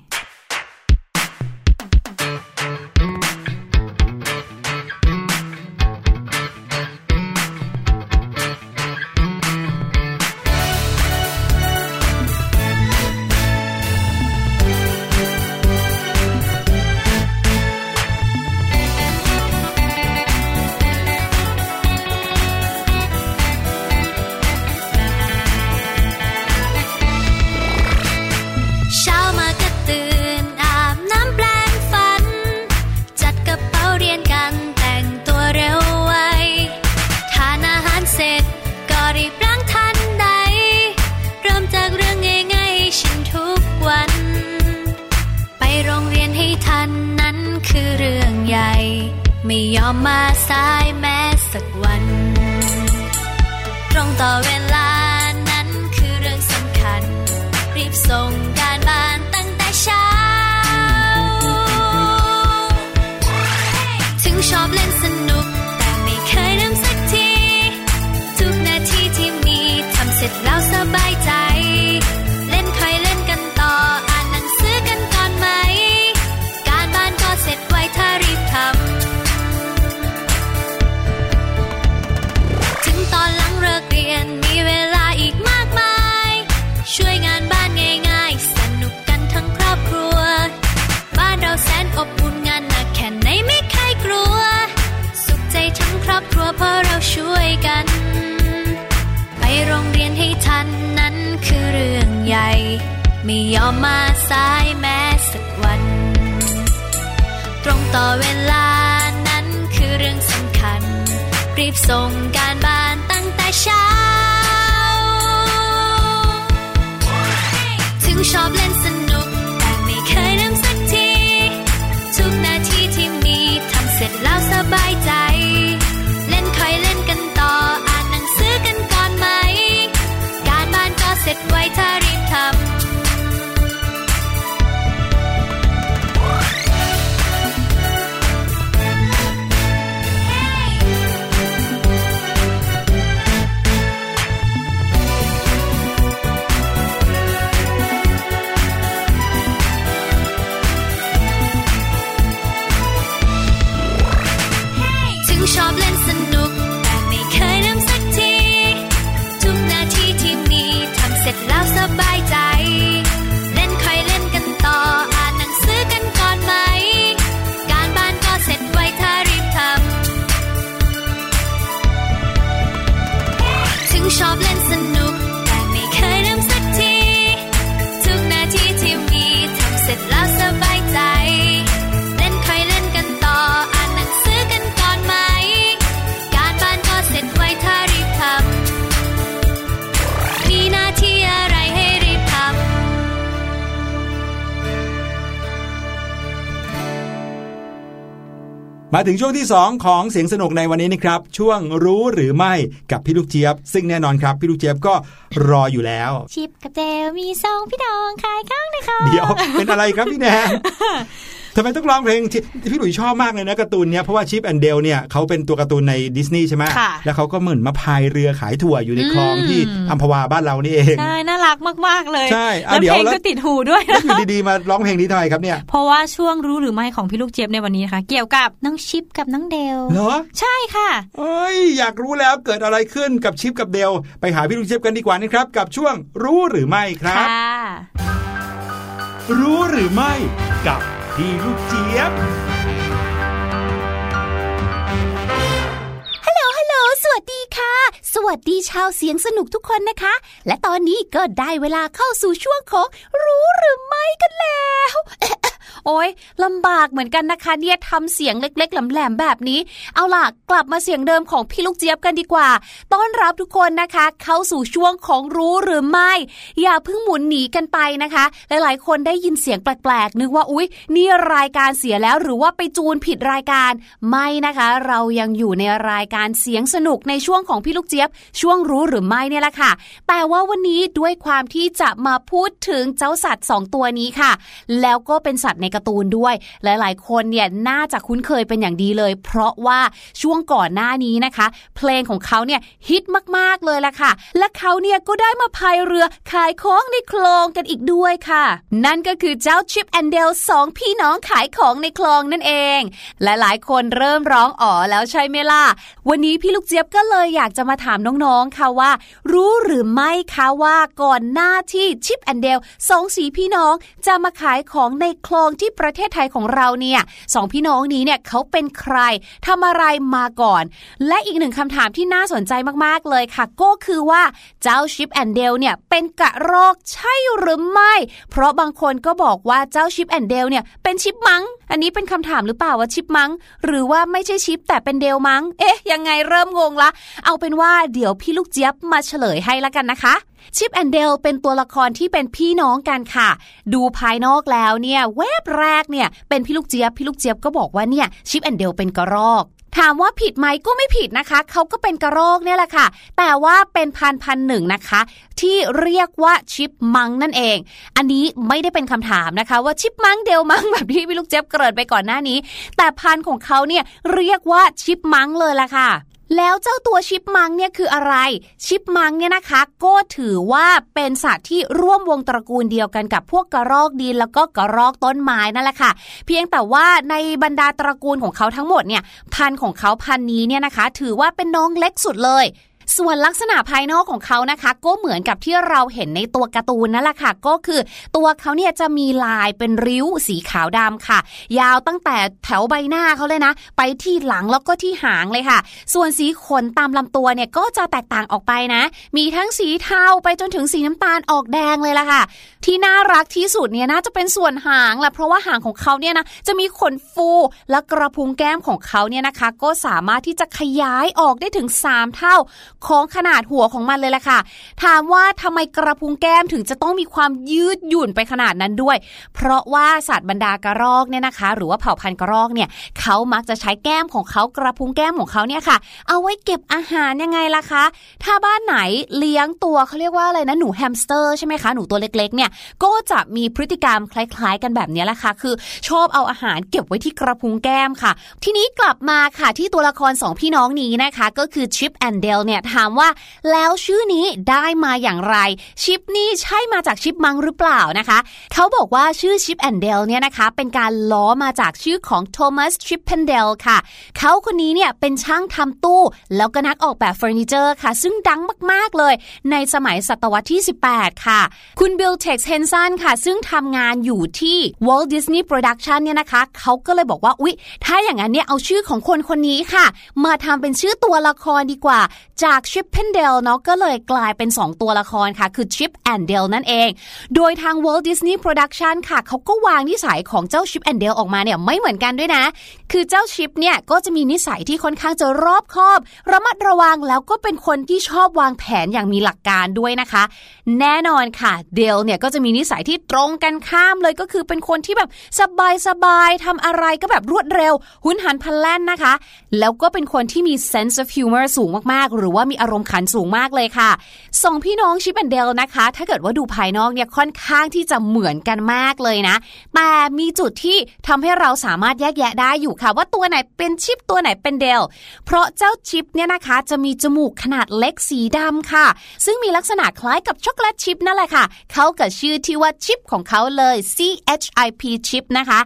ถึงช่วงที่ 2 ของเสียงสนุกในวันนี้นะครับ ช่วงรู้หรือไม่กับพี่ลูกเจี๊ยบ ซึ่งแน่นอนครับพี่ลูกเจี๊ยบก็รออยู่แล้ว ชิปกับเจลมีซองพี่ดองขายข้างนะคะเดี๋ยวเป็นอะไรครับพี่แนน ทำไมต้องร้องเพลงที่พี่หลุยชอบมากเลยนะการ์ตูนเนี้ยเพราะว่าชิปแอนเดลเนี่ยเขาเป็นตัวการ์ตูนในดิสนีย์ใช่ไหมค่ะแล้วเขาก็เหมือนมาพายเรือขายถั่วอยู่ในคลองอืมที่อัมพวาบ้านเรานี่เองใช่น่ารักมากๆเลยใช่อะแล้วเดี๋ยวเพลงแล้วก็ติดหูด้วยแล้วอยู่ดีๆมาร้องเพลงนี้ทำไมครับเนี่ยเพราะว่าช่วงรู้หรือไม่ของพี่ลูกเจี๊ยบในวันนี้นะคะเกี่ยวกับน้องชิปกับน้องเดลเหรอใช่ค่ะเอ้ยอยากรู้แล้วเกิดอะไรขึ้นกับชิปกับเดลไปหาพี่ลูกเจี๊ยบกันดีกว่านะครับ กับช่วงรู้หรือไม่ครับค่ะรู้หรือไม่กับ พี่ลูกเจี๊ยบฮัลโหลฮัลโหลสวัสดีค่ะ สวัสดีชาวเสียงสนุกทุกคนนะคะ และตอนนี้ก็ได้เวลาเข้าสู่ช่วงของรู้หรือไม่กันแล้ว โอ้ยลำบากเหมือนกันนะคะเนี่ยทำเสียงเล็ก ๆแหลมๆแบบนี้ เอาล่ะกลับมาเสียงเดิมของพี่ลูกเจี๊ยบกันดีกว่า ต้อนรับทุกคนนะคะ เข้าสู่ช่วงของรู้หรือไม่ อย่าเพิ่งหมุนหนีกันไปนะคะ หลายๆ คนได้ยินเสียงแปลกๆ นึกว่าอุ๊ย นี่รายการเสียแล้วหรือว่าไปจูนผิดรายการ ไม่นะคะ เรายังอยู่ในรายการเสียงสนุกในช่วงของพี่ลูกเจี๊ยบ ช่วงรู้หรือไม่เนี่ยแหละค่ะ แต่ว่าวันนี้ด้วยความที่จะมาพูดถึงเจ้าสัตว์สองตัวนี้ค่ะ แล้วก็เป็นสัตว์ในการ์ตูนด้วย หลายๆ คนเนี่ยน่าจะคุ้นเคยเป็นอย่างดีเลย เพราะว่าช่วงก่อนหน้านี้นะคะ เพลงของเขาเนี่ยฮิตมากๆเลยล่ะค่ะ และเขาเนี่ยก็ได้มาพายเรือขายของในคลองกันอีกด้วยค่ะ นั่นก็คือเจ้าชิปแอนเดลสองพี่น้องขายของในคลองนั่นเองและหลายคนเริ่มร้องอ๋อแล้วใช่ไหมล่ะ วันนี้พี่ลูกเจี๊ยบก็เลยอยากจะมาถามน้องๆค่ะว่า รู้หรือไม่คะว่าก่อนหน้าที่ชิปแอนเดลสองสีพี่น้องจะมาขายของในคลองที่ประเทศไทยของเราเนี่ยสองพี่น้องนี้เนี่ยเขาเป็นใครทำอะไรมาก่อน และอีกหนึ่งคำถามที่น่าสนใจมากๆเลยค่ะ ก็คือว่าเจ้าชิปแอนเดลเนี่ยเป็นกระรอกใช่หรือไม่ เพราะบางคนก็บอกว่าเจ้าชิปแอนเดลเนี่ยเป็นชิปมังอันนี้เป็นคำถามหรือเปล่าว่าชิปมังหรือว่าไม่ใช่ชิปแต่เป็นเดลมังเอ๊ะยังไงเริ่มงงละ เอาเป็นว่าเดี๋ยวพี่ลูกเจี๊ยบมาเฉลยให้ละกันนะคะ ชิปแอนเดลเป็นตัวละครที่เป็นพี่น้องกันค่ะ ดูภายนอกแล้วเนี่ยแวบแรกเนี่ยเป็นพี่ลูกเจี๊ยบพี่ลูกเจี๊ยบก็บอกว่าเนี่ยชิปแอนเดลเป็นกระรอกถามว่าผิดไหมก็ไม่ผิดนะคะ เขาก็เป็นกระรอกเนี่ยแหละค่ะ แต่ว่าเป็นพันพันหนึ่งนะคะ ที่เรียกว่าชิปมังนั่นเอง อันนี้ไม่ได้เป็นคำถามนะคะ ว่าชิปมังเดลมังแบบที่พี่ลูกเจี๊ยบเกริดไปก่อนหน้านี้ แต่พันของเขาเนี่ยเรียกว่าชิปมังเลยล่ะค่ะ แล้วเจ้าตัวชิปมังเนี่ยคืออะไร ชิปมังเนี่ยนะคะ ก็ถือว่าเป็นสัตว์ที่ร่วมวงตระกูลเดียวกันกับพวกกระรอกดินแล้วก็กระรอกต้นไม้นั่นแหละค่ะ เพียงแต่ว่าในบรรดาตระกูลของเขาทั้งหมดเนี่ยพันธุ์ของเขาพันธุ์นี้เนี่ยนะคะ ถือว่าเป็นน้องเล็กสุดเลย ส่วนลักษณะภายนอกของเขานะคะ ก็เหมือนกับที่เราเห็นในตัวการ์ตูนนั่นแหละค่ะ ก็คือตัวเขาเนี่ยจะมีลายเป็นริ้วสีขาวดำค่ะ ยาวตั้งแต่แถวใบหน้าเขาเลยนะ ไปที่หลังแล้วก็ที่หางเลยค่ะ ส่วนสีขนตามลำตัวเนี่ยก็จะแตกต่างออกไปนะ มีทั้งสีเทาไปจนถึงสีน้ำตาลออกแดงเลยล่ะค่ะ ที่น่ารักที่สุดเนี่ยน่าจะเป็นส่วนหางแหละเพราะว่าหางของเขาเนี่ยนะจะมีขนฟูและกระพุ้งแก้มของเขาเนี่ยนะคะ ก็สามารถที่จะขยายออกได้ถึง 3 เท่าของขนาดหัวของมันเลยล่ะค่ะ ถามว่าทำไมกระพุ้งแก้มถึงจะต้องมีความยืดหยุ่นไปขนาดนั้นด้วย เพราะว่าสัตว์บรรดากระรอกเนี่ยนะคะ หรือว่าเผ่าพันธุ์กระรอกเนี่ยเขามักจะใช้แก้มของเขากระพุ้งแก้มของเขาเนี่ยค่ะ เอาไว้เก็บอาหารยังไงล่ะคะ ถ้าบ้านไหนเลี้ยงตัวเขาเรียกว่าอะไรนะหนูแฮมสเตอร์ใช่ไหมคะหนูตัวเล็กๆเนี่ยก็จะมีพฤติกรรมคล้ายๆ กันแบบนี้แหละค่ะ คือชอบเอาอาหารเก็บไว้ที่กระพุ้งแก้มค่ะ ทีนี้กลับมาค่ะที่ตัวละครสองพี่น้องนี้นะคะ ก็คือชิปแอนเดลเนี่ยถามว่า แล้วชื่อนี้ได้มาอย่างไร ชิปนี่ใช่มาจาก chipmunk หรือเปล่านะคะเขาบอกว่าชื่อชิปแอนเดลเนี่ยนะคะเป็นการล้อมาจากชื่อของโทมัสชิปเพนเดลค่ะเขาคนนี้เนี่ยเป็นช่างทำตู้ แล้วก็นักออกแบบเฟอร์นิเจอร์ค่ะ ซึ่งดังมากๆเลย ในสมัยศตวรรษที่ 18 ค่ะ คุณบิลเท็กซ์เฮนซันค่ะ ซึ่งทำงานอยู่ที่ Walt Disney Production เนี่ยนะคะ เขาก็เลยบอกว่า อุ๊ย ถ้าอย่างนั้นเนี่ย เอาชื่อของคนคนนี้ค่ะ มาทำเป็นชื่อตัวละครดีกว่า จากจากชิปเพนเดลเนาะก็เลยกลายเป็น 2 ตัวละครค่ะ คือชิปแอนเดลนั่นเอง โดยทาง Walt Disney Production ค่ะเขาก็วางนิสัยของเจ้าชิปแอนเดลออกมาเนี่ยไม่เหมือนกันด้วยนะ คือเจ้าชิปเนี่ยก็จะมีนิสัยที่ค่อนข้างจะรอบคอบ ระมัดระวังแล้วก็เป็นคนที่ชอบวางแผนอย่างมีหลักการด้วยนะคะ แน่นอนค่ะเดลเนี่ยก็จะมีนิสัยที่ตรงกันข้ามเลยก็คือเป็นคนที่แบบสบายสบายๆทำอะไรก็แบบรวดเร็ว หุนหันพลันแล่นนะคะ แล้วก็เป็นคนที่มี sense of humor สูงมากๆ หรือว่ามีอารมณ์ขันสูงมากเลยค่ะสองพี่น้องชิปแอนเดลนะคะ ถ้าเกิดว่าดูภายนอกเนี่ยค่อนข้างที่จะเหมือนกันมากเลยนะ แต่มีจุดที่ทำให้เราสามารถแยกแยะได้อยู่ค่ะ ว่าตัวไหนเป็นชิปตัวไหนเป็นเดล เพราะเจ้าชิปเนี่ยนะคะจะมีจมูกขนาดเล็กสีดำค่ะ ซึ่งมีลักษณะคล้ายกับช็อกโกแลตชิปนั่นแหละค่ะ เขากับชื่อที่ว่าชิปของเขาเลย C H I P ชิปนะคะ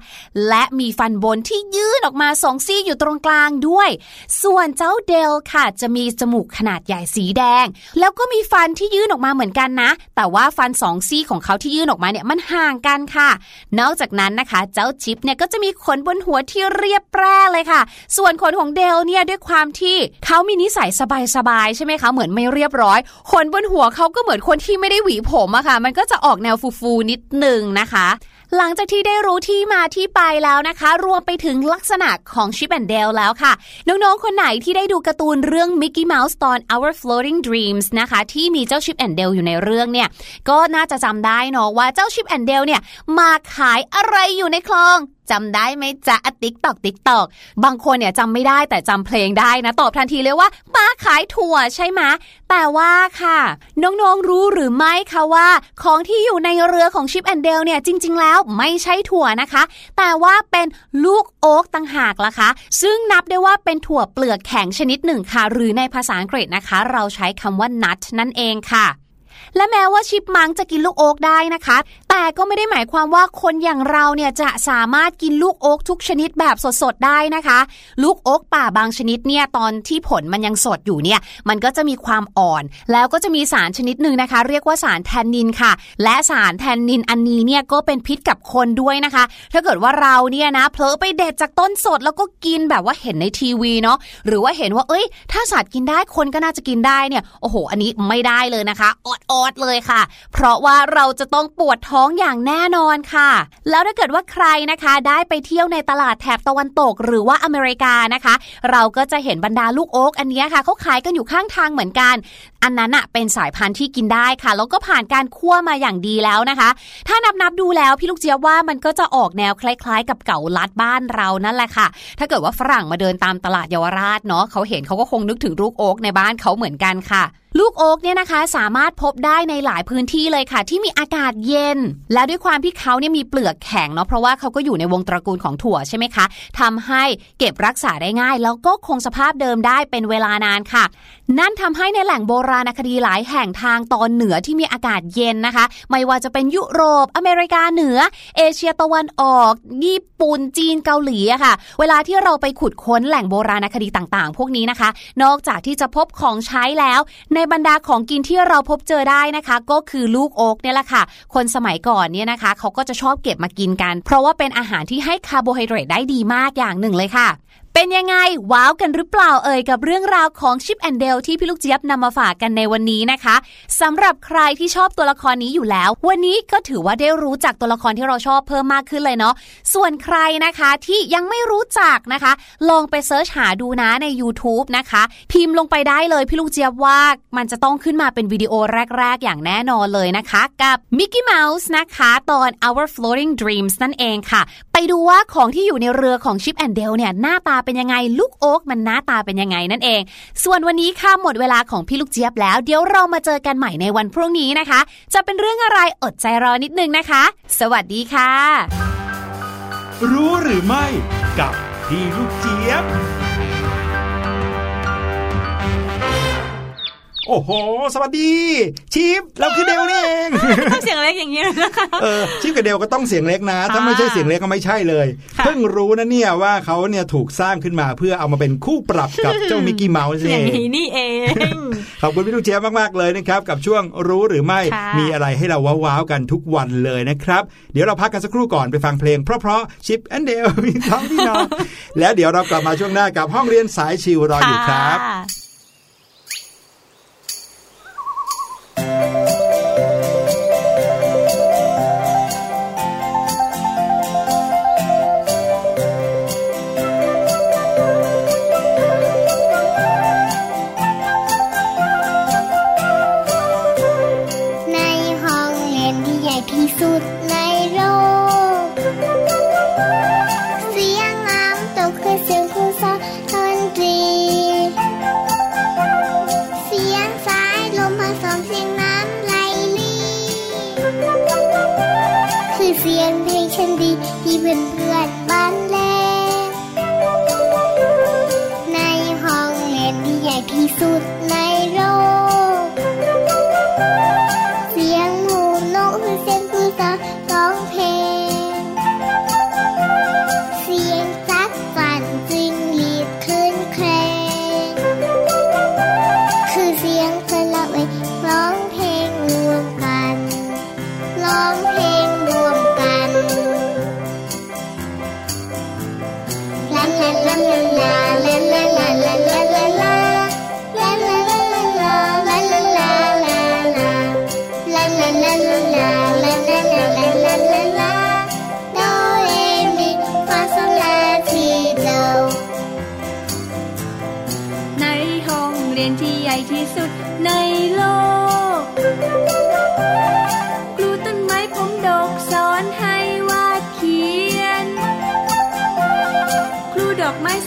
และมีฟันบนที่ยื่นออกมาสองซี่อยู่ตรงกลางด้วย ส่วนเจ้าเดลค่ะ จะมีจมูกขนาดใหญ่สีแดง แล้วก็มีฟันที่ยื่นออกมาเหมือนกันนะ แต่ว่าฟันสองซี่ของเขาที่ยื่นออกมาเนี่ยมันห่างกันค่ะ นอกจากนั้นนะคะ เจ้าชิปเนี่ยก็จะมีขนบนหัวที่เรียบแปร่เลยค่ะ ส่วนขนของเดลเนี่ยด้วยความที่เขามีนิสัยสบายๆใช่ไหมคะเหมือนไม่เรียบร้อยขนบนหัวเขาก็เหมือนคนที่ไม่ได้หวีผมอะค่ะ มันก็จะออกแนวฟูๆนิดนึงนะคะ หลังจากที่ได้รู้ที่มาที่ไปแล้วนะคะ รวมไปถึงลักษณะของชิปแอนเดลแล้วค่ะ น้องๆ คนไหนที่ได้ดูการ์ตูนเรื่อง Mickey Mouse ตอน Our Floating Dreams นะคะ ที่มีเจ้าชิปแอนเดลอยู่ในเรื่องเนี่ย ก็น่าจะจำได้เนาะว่าเจ้าชิปแอนเดลเนี่ยมาขายอะไรอยู่ในคลอง จำได้ไหมจ๊ะติ๊กตอกติ๊กตอกบางคนเนี่ยจำไม่ได้แต่จำเพลงได้นะ ตอบทันทีเลยว่ามาขายถั่วใช่ไหมแต่ว่าค่ะ น้องๆรู้หรือไม่คะว่า ของที่อยู่ในเรือของชิปแอนเดลเนี่ยจริง ๆ แล้วไม่ใช่ถั่วนะคะ แต่ว่าเป็นลูกโอ๊กต่างหากล่ะคะ ซึ่งนับได้ว่าเป็นถั่วเปลือกแข็งชนิดหนึ่งค่ะ หรือในภาษาอังกฤษนะคะ เราใช้คำว่า nut นั่นเองค่ะและแม้ว่า chipmunk จะกินลูกโอ๊กได้นะคะ แต่ก็ไม่ได้หมายความว่าคนอย่างเราเนี่ยจะสามารถกินลูกโอ๊กทุกชนิดแบบสดๆได้นะคะ ลูกโอ๊กป่าบางชนิดเนี่ยตอนที่ผลมันยังสดอยู่เนี่ย มันก็จะมีความอ่อน แล้วก็จะมีสารชนิดหนึ่งนะคะ เรียกว่าสารแทนนินค่ะ และสารแทนนินอันนี้เนี่ยก็เป็นพิษกับคนด้วยนะคะ ถ้าเกิดว่าเราเนี่ยนะเผลอไปเด็ดจากต้นสดแล้วก็กินแบบว่าเห็นในทีวีเนาะหรือว่าเห็นว่าเอ้ย ถ้าสัตว์กินได้คนก็น่าจะกินได้เนี่ยโอ้โห อันนี้ไม่ได้เลยนะคะอดอดๆเลยค่ะ เพราะว่าเราจะต้องปวดท้ององอย่างแน่นอนค่ะ แล้วถ้าเกิดว่าใครนะคะได้ไปเที่ยวในตลาดแถบตะวันตก หรือว่าอเมริกานะคะ เราก็จะเห็นบรรดาลูกโอ๊กอันนี้ค่ะเขาขายกันอยู่ข้างทางเหมือนกันอันนั้นอะเป็นสายพันธุ์ที่กินได้ค่ะ แล้วก็ผ่านการคั่วมาอย่างดีแล้วนะคะ ถ้านับนับดูแล้วพี่ลูกเจี๊ยบว่ามันก็จะออกแนวคล้าย ๆ กับเก่าลัดบ้านเรานั่นแหละค่ะ ถ้าเกิดว่าฝรั่งมาเดินตามตลาดเยาวราชเนาะเขาเห็นเขาก็คงนึกถึงลูกโอ๊กในบ้านเขาเหมือนกันค่ะลูกโอ๊กเนี่ยนะคะสามารถพบได้ในหลายพื้นที่เลยค่ะ ที่มีอากาศเย็น และด้วยความที่เขาเนี่ยมีเปลือกแข็งเนาะเพราะว่าเขาก็อยู่ในวงตระกูลของถั่วใช่ไหมคะทำให้เก็บรักษาได้ง่าย แล้วก็คงสภาพเดิมได้เป็นเวลานานค่ะ นั่นทำให้ในแหล่งโบราณคดีหลายแห่งทางตอนเหนือที่มีอากาศเย็นนะคะ ไม่ว่าจะเป็นยุโรปอเมริกาเหนือ เอเชียตะวันออก ญี่ปุ่นจีนเกาหลีอะค่ะ เวลาที่เราไปขุดค้นแหล่งโบราณคดีต่างๆ พวกนี้นะคะ นอกจากที่จะพบของใช้แล้ว ในบรรดาของกินที่เราพบเจอได้นะคะ ก็คือลูกโอ๊กเนี่ยแหละค่ะ คนสมัยก่อนเนี่ยนะคะเขาก็จะชอบเก็บมากินกัน เพราะว่าเป็นอาหารที่ให้คาร์โบไฮเดรตได้ดีมากอย่างหนึ่งเลยค่ะ เป็นยังไง ว้าวกันหรือเปล่าเอ่ยกับเรื่องราวของชิปแอนเดลที่พี่ลูกเจี๊ยบนำมาฝากกันในวันนี้นะคะสำหรับใครที่ชอบตัวละครนี้อยู่แล้ว วันนี้ก็ถือว่าได้รู้จักตัวละครที่เราชอบเพิ่มมากขึ้นเลยเนาะส่วนใครนะคะที่ยังไม่รู้จักนะคะ ลองไป search หาดูนะใน YouTube นะคะ พิมพ์ลงไปได้เลยพี่ลูกเจี๊ยบว่ามันจะต้องขึ้นมาเป็นวิดีโอแรก ๆ อย่างแน่นอนเลยนะคะ กับ Mickey Mouse นะคะตอน Our Floating Dreams นั่นเองค่ะ ไปดูว่าของที่อยู่ในเรือของชิปแอนเดลเนี่ยหน้าตาเป็นยังไง ลูกโอ๊กมันหน้าตาเป็นยังไงนั่นเอง ส่วนวันนี้ค่ะหมดเวลาของพี่ลูกเจี๊ยบแล้ว เดี๋ยวเรามาเจอกันใหม่ในวันพรุ่งนี้นะคะ จะเป็นเรื่องอะไรอดใจรอนิดนึงนะคะ สวัสดีค่ะ รู้หรือไม่กับพี่ลูกเจี๊ยบ โอ้โห สวัสดี ชิปเราคือเดวนี่เองต้องเสียงเล็กอย่างนี้เลยนะคะเออชิปกับเดวก็ต้องเสียงเล็กนะ ถ้าไม่ใช่เสียงเล็กก็ไม่ใช่เลยค่ะเพิ่งรู้นะเนี่ยว่าเขาเนี่ยถูกสร้างขึ้นมาเพื่อเอามาเป็นคู่ปรับกับเจ้ามิกกี้เมาส์อเอย่างงนี้นี่เองขอบคุณพี่ลูกเจี๊ยบมากๆเลยนะครับ กับช่วงรู้หรือไม่ค่ะมีอะไรให้เราว้าวๆกันทุกวันเลยนะครับ เดี๋ยวเราพักกันสักครู่ก่อนไปฟังเพลงเพราะๆชิปแอนเดลมีท้องพี่น้องแล้วเดี๋ยวเรากลับมาช่วงหน้ากับห้องเรียนสายชิวรออยู่ครับ ค่ สียงเพลงฉันดีที่เพื่อนเพื่อน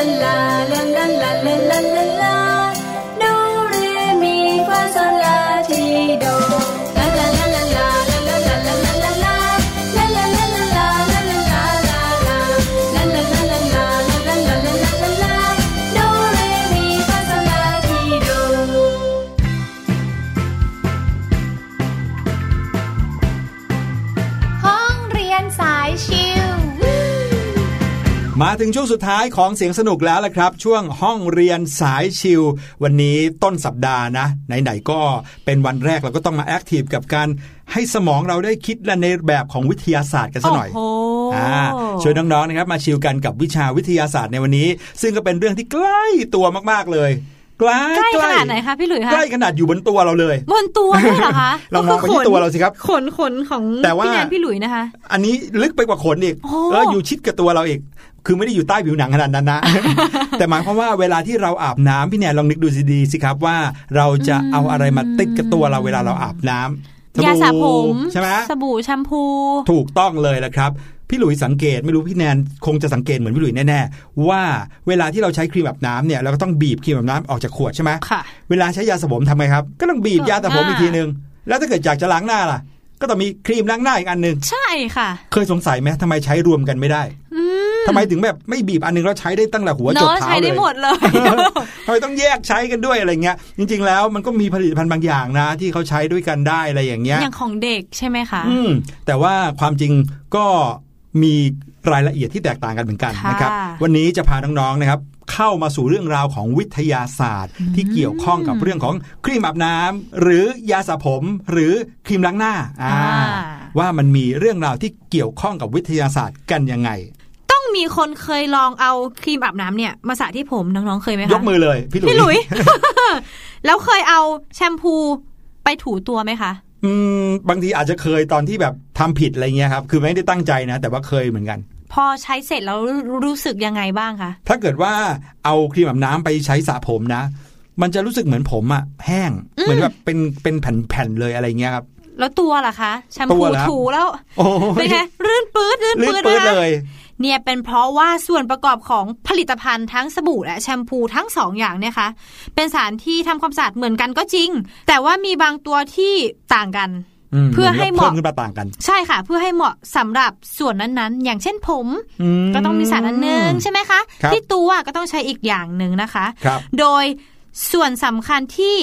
alive. มาถึงช่วงสุดท้ายของเสียงสนุกแล้วละครับ ช่วงห้องเรียนสายชิลวันนี้ต้นสัปดาห์นะ ไหนๆก็เป็นวันแรกเราก็ต้องมาแอคทีฟกับการให้สมองเราได้คิดและในแบบของวิทยาศาสตร์กันสักหน่อยโอ้โหอ่าช่วยน้องๆนะครับมาชิลกันกับวิชาวิทยาศาสตร์ในวันนี้ ซึ่งก็เป็นเรื่องที่ใกล้ตัวมากๆเลย ใกล้ใกล้ขนาดไหนคะพี่หลุยส์คะใกล้ขนาดอยู่บนตัวเราเลย บนตัวด้วยเหรอคะลองมองไปที่ตัวเราสิครับ ขนขนของแต่ว่าพี่แนนพี่หลุยส์นะคะ อันนี้ลึกไปกว่าขนอีกโอ้เอออยู่ชิดกับตัวเราอีกคือไม่ได้อยู่ใต้ผิวหนังขนาดนั้นนะ แต่หมายความว่าเวลาที่เราอาบน้ำพี่แนนลองนึกดูดีๆสิครับว่า เราจะเอาอะไรมาติดกับตัวเราเวลาเราอาบน้ำยาสระผมใช่ไหมสบู่แชมพู ถูกต้องเลยละครับ พี่หลุยสังเกตไม่รู้พี่แนนคงจะสังเกตเหมือนพี่หลุยแน่ๆว่าเวลาที่เราใช้ครีมอาบน้ำเนี่ยเราก็ต้องบีบครีมอาบน้ำออกจากขวดใช่ไหมค่ะเวลาใช้ยาสระผมทำไงครับ ก็ต้องบีบยาสระผมอีกทีนึง แล้วถ้าเกิดอยากจะล้างหน้าล่ะ ก็ต้องมีครีมล้างหน้าอีกอันหนึ่งใช่ค่ะ เคยสงสัยไหมทำไมใช้รวมกันไม่ได้อืมทำไมถึงแบบไม่บีบอันหนึงแล้วใช้ได้ตั้งแต่หัวจเนาะดเท้าใช้เลได้ยหมดเลยทำไมต้องแยกใช้กันด้วยอะไรเงี้ย จริง ๆ แล้วมันก็มีผลิตภัณฑ์บางอย่างนะ ที่เขาใช้ด้วยกันได้อะไรอย่างเงี้ยอย่างของเด็กใช่ไหมคะ อืมแต่ว่าความจริงก็ มีรายละเอียดที่แตกต่างกันเหมือนกันค่ะนะครับวันนี้จะพาน้องๆนะครับเข้ามาสู่เรื่องราวของวิทยาศาสตร์ ที่เกี่ยวข้องกับเรื่องของครีมอาบน้ำหรือยาสระผมหรือครีมล้างหน้าอ่าอ่าว่ามันมีเรื่องราวที่เกี่ยวข้องกับวิทยาศาสตร์กันยังไง ต้องมีคนเคยลองเอาครีมอาบน้ำเนี่ยมาสระที่ผมน้องๆเคยไหมคะยกมือเลยพี่หลุยพี่หลุย แล้วเคยเอาแชมพูไปถูตัวไหมคะ อืมบางทีอาจจะเคยตอนที่แบบทำผิดอะไรเงี้ยครับ คือไม่ได้ตั้งใจนะ แต่ว่าเคยเหมือนกัน พอใช้เสร็จแล้วรู้สึกยังไงบ้างคะถ้าเกิดว่าเอาครีมอาบน้ำไปใช้สระผมนะ มันจะรู้สึกเหมือนผมอะแห้ง เหมือนแบบเป็นเป็นแผ่นๆเลยอะไรเงี้ยครับแล้วตัวล่ะคะแชมตัพูวเหรอถูแล้วโอ้เป็นไงรื่นปื๊ดรื่นลื่นปื๊ดปื้ดนะคะเลย เนี่ยเป็นเพราะว่าส่วนประกอบของผลิตภัณฑ์ทั้งสบู่และแชมพูทั้งสองอย่างเนี่ยคะเป็นสารที่ทำความสะอาดเหมือนกันก็จริง แต่ว่ามีบางตัวที่ต่างกันเพื่อให้เหมาะเพิ่มขึ้นมาต่างกัน ใช่ค่ะ เพื่อให้เหมาะสำหรับส่วนนั้นๆ อย่างเช่นผมก็ต้องมีสารอันหนึ่งใช่ไหมคะครับที่ตัวก็ต้องใช้อีกอย่างหนึ่งนะคะครับโดยส่วนสำคัญที่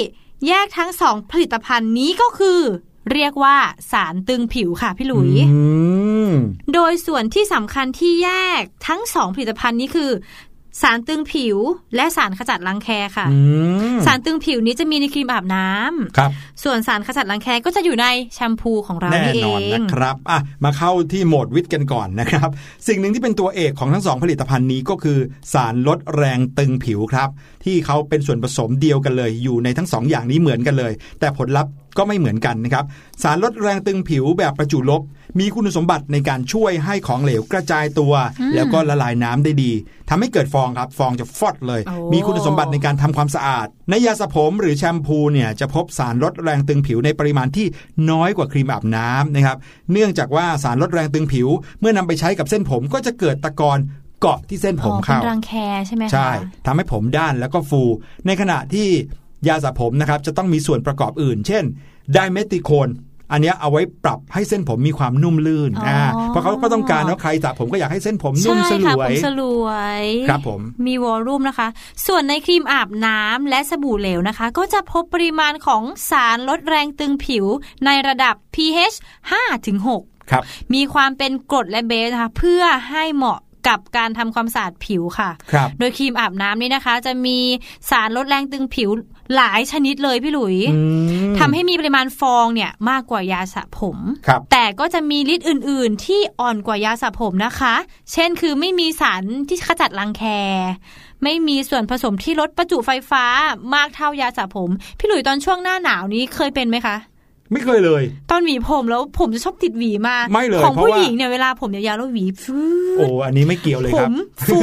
แยกทั้งสองผลิตภัณฑ์นี้ก็คือ เรียกว่าสารตึงผิวค่ะพี่หลุยอืมโดยส่วนที่สำคัญที่แยกทั้งสองผลิตภัณฑ์นี้คือ สารตึงผิวและสารขจัดรังแคค่ะอืมสารตึงผิวนี้จะมีในครีมอาบน้ำครับ ส่วนสารขจัดรังแคก็จะอยู่ในแชมพูของเราแน่นี่เอนอนงนะครับอะมาเข้าที่โหมดวิทย์กันก่อนนะครับ สิ่งหนึ่งที่เป็นตัวเอกของทั้งสองผลิตภัณฑ์นี้ก็คือสารลดแรงตึงผิวครับ ที่เขาเป็นส่วนผสมเดียวกันเลย อยู่ในทั้งสองอย่างนี้เหมือนกันเลย แต่ผลลัพธ์ก็ไม่เหมือนกันนะครับ สารลดแรงตึงผิวแบบประจุลบมีคุณสมบัติในการช่วยให้ของเหลวกระจายตัว แล้วก็ละลายน้ำได้ดีทำให้เกิดฟองครับ ฟองจะฟอดเลยโอ้มีคุณสมบัติในการทำความสะอาด ในยาสระผมหรือแชมพูเนี่ยจะพบสารลดแรงตึงผิวในปริมาณที่น้อยกว่าครีมอาบน้ำนะครับ เนื่องจากว่าสารลดแรงตึงผิว เมื่อนำไปใช้กับเส้นผมก็จะเกิดตะกอนเกาะที่เส้นผมอ๋อเข้าเป็นรังแคใช่ไหมคะใช่ทำให้ผมด้านแล้วก็ฟู ในขณะที่ยาสระผมนะครับจะต้องมีส่วนประกอบอื่น เช่นไดเมติโคน อันเนี้ยเอาไว้ปรับให้เส้นผมมีความนุ่มลื่นอ๋ออ่เพราะเขาก็ต้องการว่าใครสระผมก็อยากให้เส้นผมนุ่มใช่สลค่ะวผยมสลวยครับผมมีวอลลุ่มนะคะ ส่วนในครีมอาบน้ำและสบู่เหลวนะคะ ก็จะพบปริมาณของสารลดแรงตึงผิวในระดับ pH 5-6ครับมีความเป็นกรดและเบสนะคะเพื่อให้เหมาะกับการทำความสะอาดผิวค่ะครับโดยครีมอาบน้ำนี่นะคะ จะมีสารลดแรงตึงผิว หลายชนิดเลยพี่หลุยอืมทำให้มีปริมาณฟองเนี่ยมากกว่ายาสระผมครับแต่ก็จะมีฤทธิ์อื่น ๆ ที่อ่อนกว่ายาสระผมนะคะ เช่นคือไม่มีสารที่ขจัดรังแค ไม่มีส่วนผสมที่ลดประจุไฟฟ้ามากเท่ายาสระผม พี่หลุยตอนช่วงหน้าหนาวนี้เคยเป็นไหมคะไม่เคยเลย ตอนหวีผมแล้วผมจะชอบติดหวีมากไม่เลยของเพราะผู้ว่าหญิงเนี่ยเวลาผมยาวๆแล้วหวีฟื้โอ้อันนี้ไม่เกี่ยวเลยผครับมฟู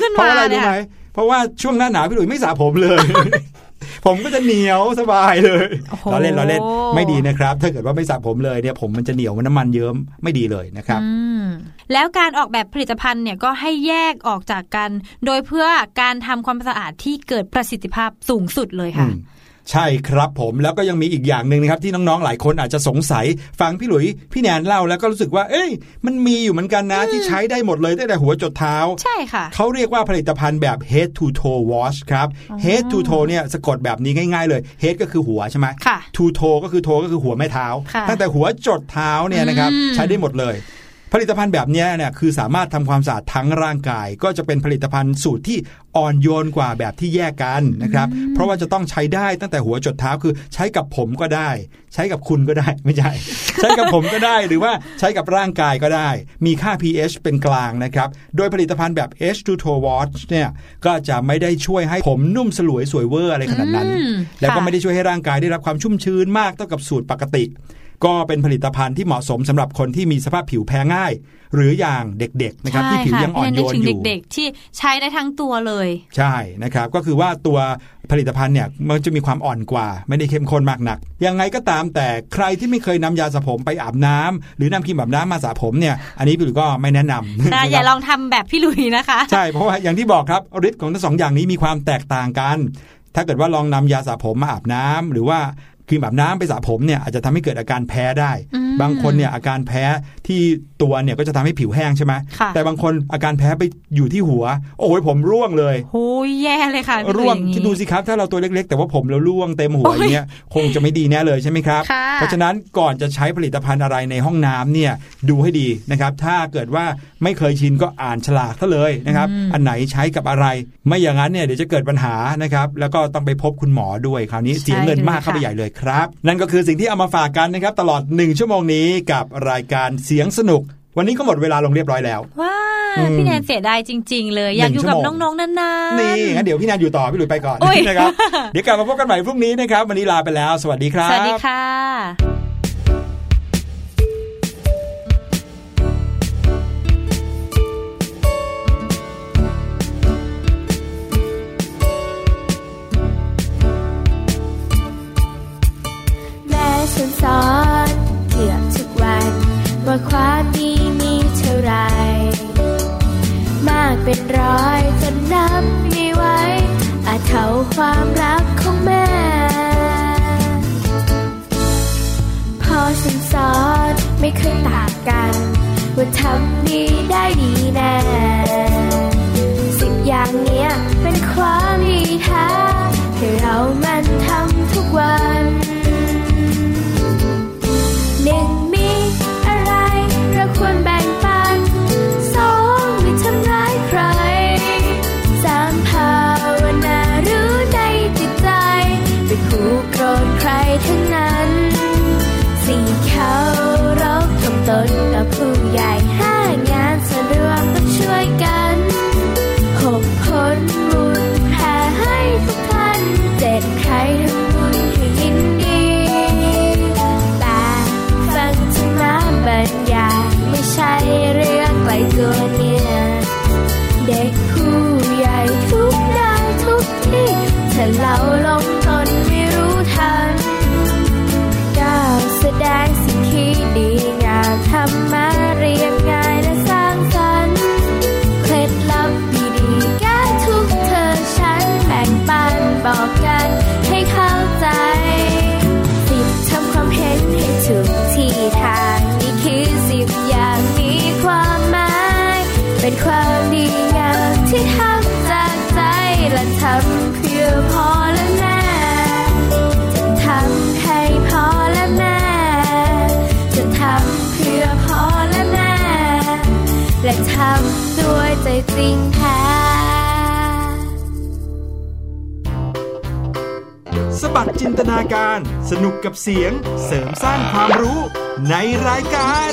ขึ้นเพราะมาอะไรเนี่รู้ยไหมเพราะว่าช่วงหน้าหนาวพี่หลุยไม่สระผมเลย ผมก็จะเหนียวสบายเลยโอ้โหเราเล่นเราเล่นไม่ดีนะครับ ถ้าเกิดว่าไม่สระผมเลยเนี่ยผมมันจะเหนียวมันน้ำมันเยิ้มไม่ดีเลยนะครับอืมแล้วการออกแบบผลิตภัณฑ์เนี่ยก็ให้แยกออกจากกัน โดยเพื่อการทำความสะอาดที่เกิดประสิทธิภาพสูงสุดเลยค่ะอืม ใช่ครับผมแล้วก็ยังมีอีกอย่างหนึ่งนะครับที่น้องๆหลายคนอาจจะสงสัย ฟังพี่หลุยพี่แนนเล่าแล้วก็รู้สึกว่า เอ้ย มันมีอยู่เหมือนกันนะที่ใช้ได้หมดเลยตั้งแต่หัวจดเท้า ใช่ค่ะ เขาเรียกว่าผลิตภัณฑ์แบบ head to toe wash ครับ head to toe เนี่ยสะกดแบบนี้ง่ายๆเลย head ก็คือหัวใช่ไหมค่ะ to toe ก็คือ toe ก็คือหัวแม่เท้าค่ะตั้งแต่หัวจดเท้าเนี่ยนะครับอืมใช้ได้หมดเลย ผลิตภัณฑ์แบบเนี้ยเนี่ยคือสามารถทำความสะอาดทั้งร่างกาย ก็จะเป็นผลิตภัณฑ์สูตรที่อ่อนโยนกว่าแบบที่แยกกันนะครับ เพราะว่าจะต้องใช้ได้ตั้งแต่หัวจดเท้าคือใช้กับผมก็ได้ ใช้กับคุณก็ได้ไม่ใช่ใช้กับผมก็ได้หรือว่าใช้กับร่างกายก็ได้ มีค่า pH เป็นกลางนะครับ โดยผลิตภัณฑ์แบบ H2To Wash เนี่ยก็จะไม่ได้ช่วยให้ผมนุ่มสลวยสวยเวอร์อะไรขนาดนั้นอืมแล้วก็ค่ะไม่ได้ช่วยให้ร่างกายได้รับความชุ่มชื้นมากเท่ากับสูตรปกติ ก็เป็นผลิตภัณฑ์ที่เหมาะสมสำหรับคนที่มีสภาพผิวแพ้ง่าย หรืออย่างเด็กๆนะครับที่ผิวยังอ่อนโยนใช่ค่ะพี่แนึกถึงอยู่เด็กๆที่ใช้ได้ทั้งตัวเลย ใช่นะครับก็คือว่าตัวผลิตภัณฑ์เนี่ยมันจะมีความอ่อนกว่า ไม่ได้เข้มข้นมากนัก ยังไงก็ตามแต่ใครที่ไม่เคยนำยาสระผมไปอาบน้ำหรือนำครีมอาบน้ำมาสระผมเนี่ยอันนี้พี่หลุยก็ไม่แนะนำนะอย่าลองทำแบบพี่หลุยนะคะ ใช่เพราะว่าอย่างที่บอกครับฤทธิ์ของทั้งสองอย่างนี้มีความแตกต่างกันถ้าเกิดว่าลองนำยาสระผมมาอาบน้ำหรือว่า ครีมอาบน้ำไปสระผมเนี่ยอาจจะทำให้เกิดอาการแพ้ได้อืมบางคนเนี่ยอาการแพ้ที่ตัวเนี่ยก็จะทำให้ผิวแห้งใช่ไหมค่ะแต่บางคนอาการแพ้ไปอยู่ที่หัว โอ้ยผมร่วงเลยโอ้ยแย่เลยค่ะพี่หลุยร่วงอย่างนี้คิดดูสิครับ ถ้าเราตัวเล็กๆ แต่ว่าผมเราร่วงเต็มหัวโอ้ยอย่างเงี้ยคงจะไม่ดีแน่เลยใช่ไหมครับค่ะเพราะฉะนั้นก่อนจะใช้ผลิตภัณฑ์อะไรในห้องน้ำเนี่ยดูให้ดีนะครับ ถ้าเกิดว่าไม่เคยชินก็อ่านฉลากซะเลยนะครับ อันไหนใช้กับอะไร ไม่อย่างนั้นเนี่ยเดี๋ยวจะเกิดปัญหานะครับ แล้วก็ต้องไปพบคุณหมอด้วยคราวนี้เสียเงินมากเข้าไปใหญ่เลยครับ นั่นก็คือสิ่งที่เอามาฝากกันนะครับตลอด 1 ชั่วโมงนี้กับรายการเสียงสนุก วันนี้ก็หมดเวลาลงเรียบร้อยแล้ว ว้าอืมพี่แนนเสียดายจริง ๆ เลยอยากอยู่กับหนึ่งชั่วโมงน้องๆนานๆนี่งั้นเดี๋ยวพี่แนนอยู่ต่อพี่หลุยไปก่อนโอ้ยนะครับเดี๋ยวกลับมาพบกันใหม่พรุ่งนี้นะครับวันนี้ลาไปแล้ว สวัสดีครับสวัสดีค่ะ ฉันสอนเกือบทุกวัน ว่าความดีมีเท่าไร มากเป็นร้อยจนนับไม่ไหวอาจเท่าความรักของแม่ พอฉันสอนไม่เคยต่างกัน ว่าทำดีได้ดีแน่ ริงค่ะ สบัดจินตนาการ สนุกกับเสียง เสริมสร้างความรู้ในรายการ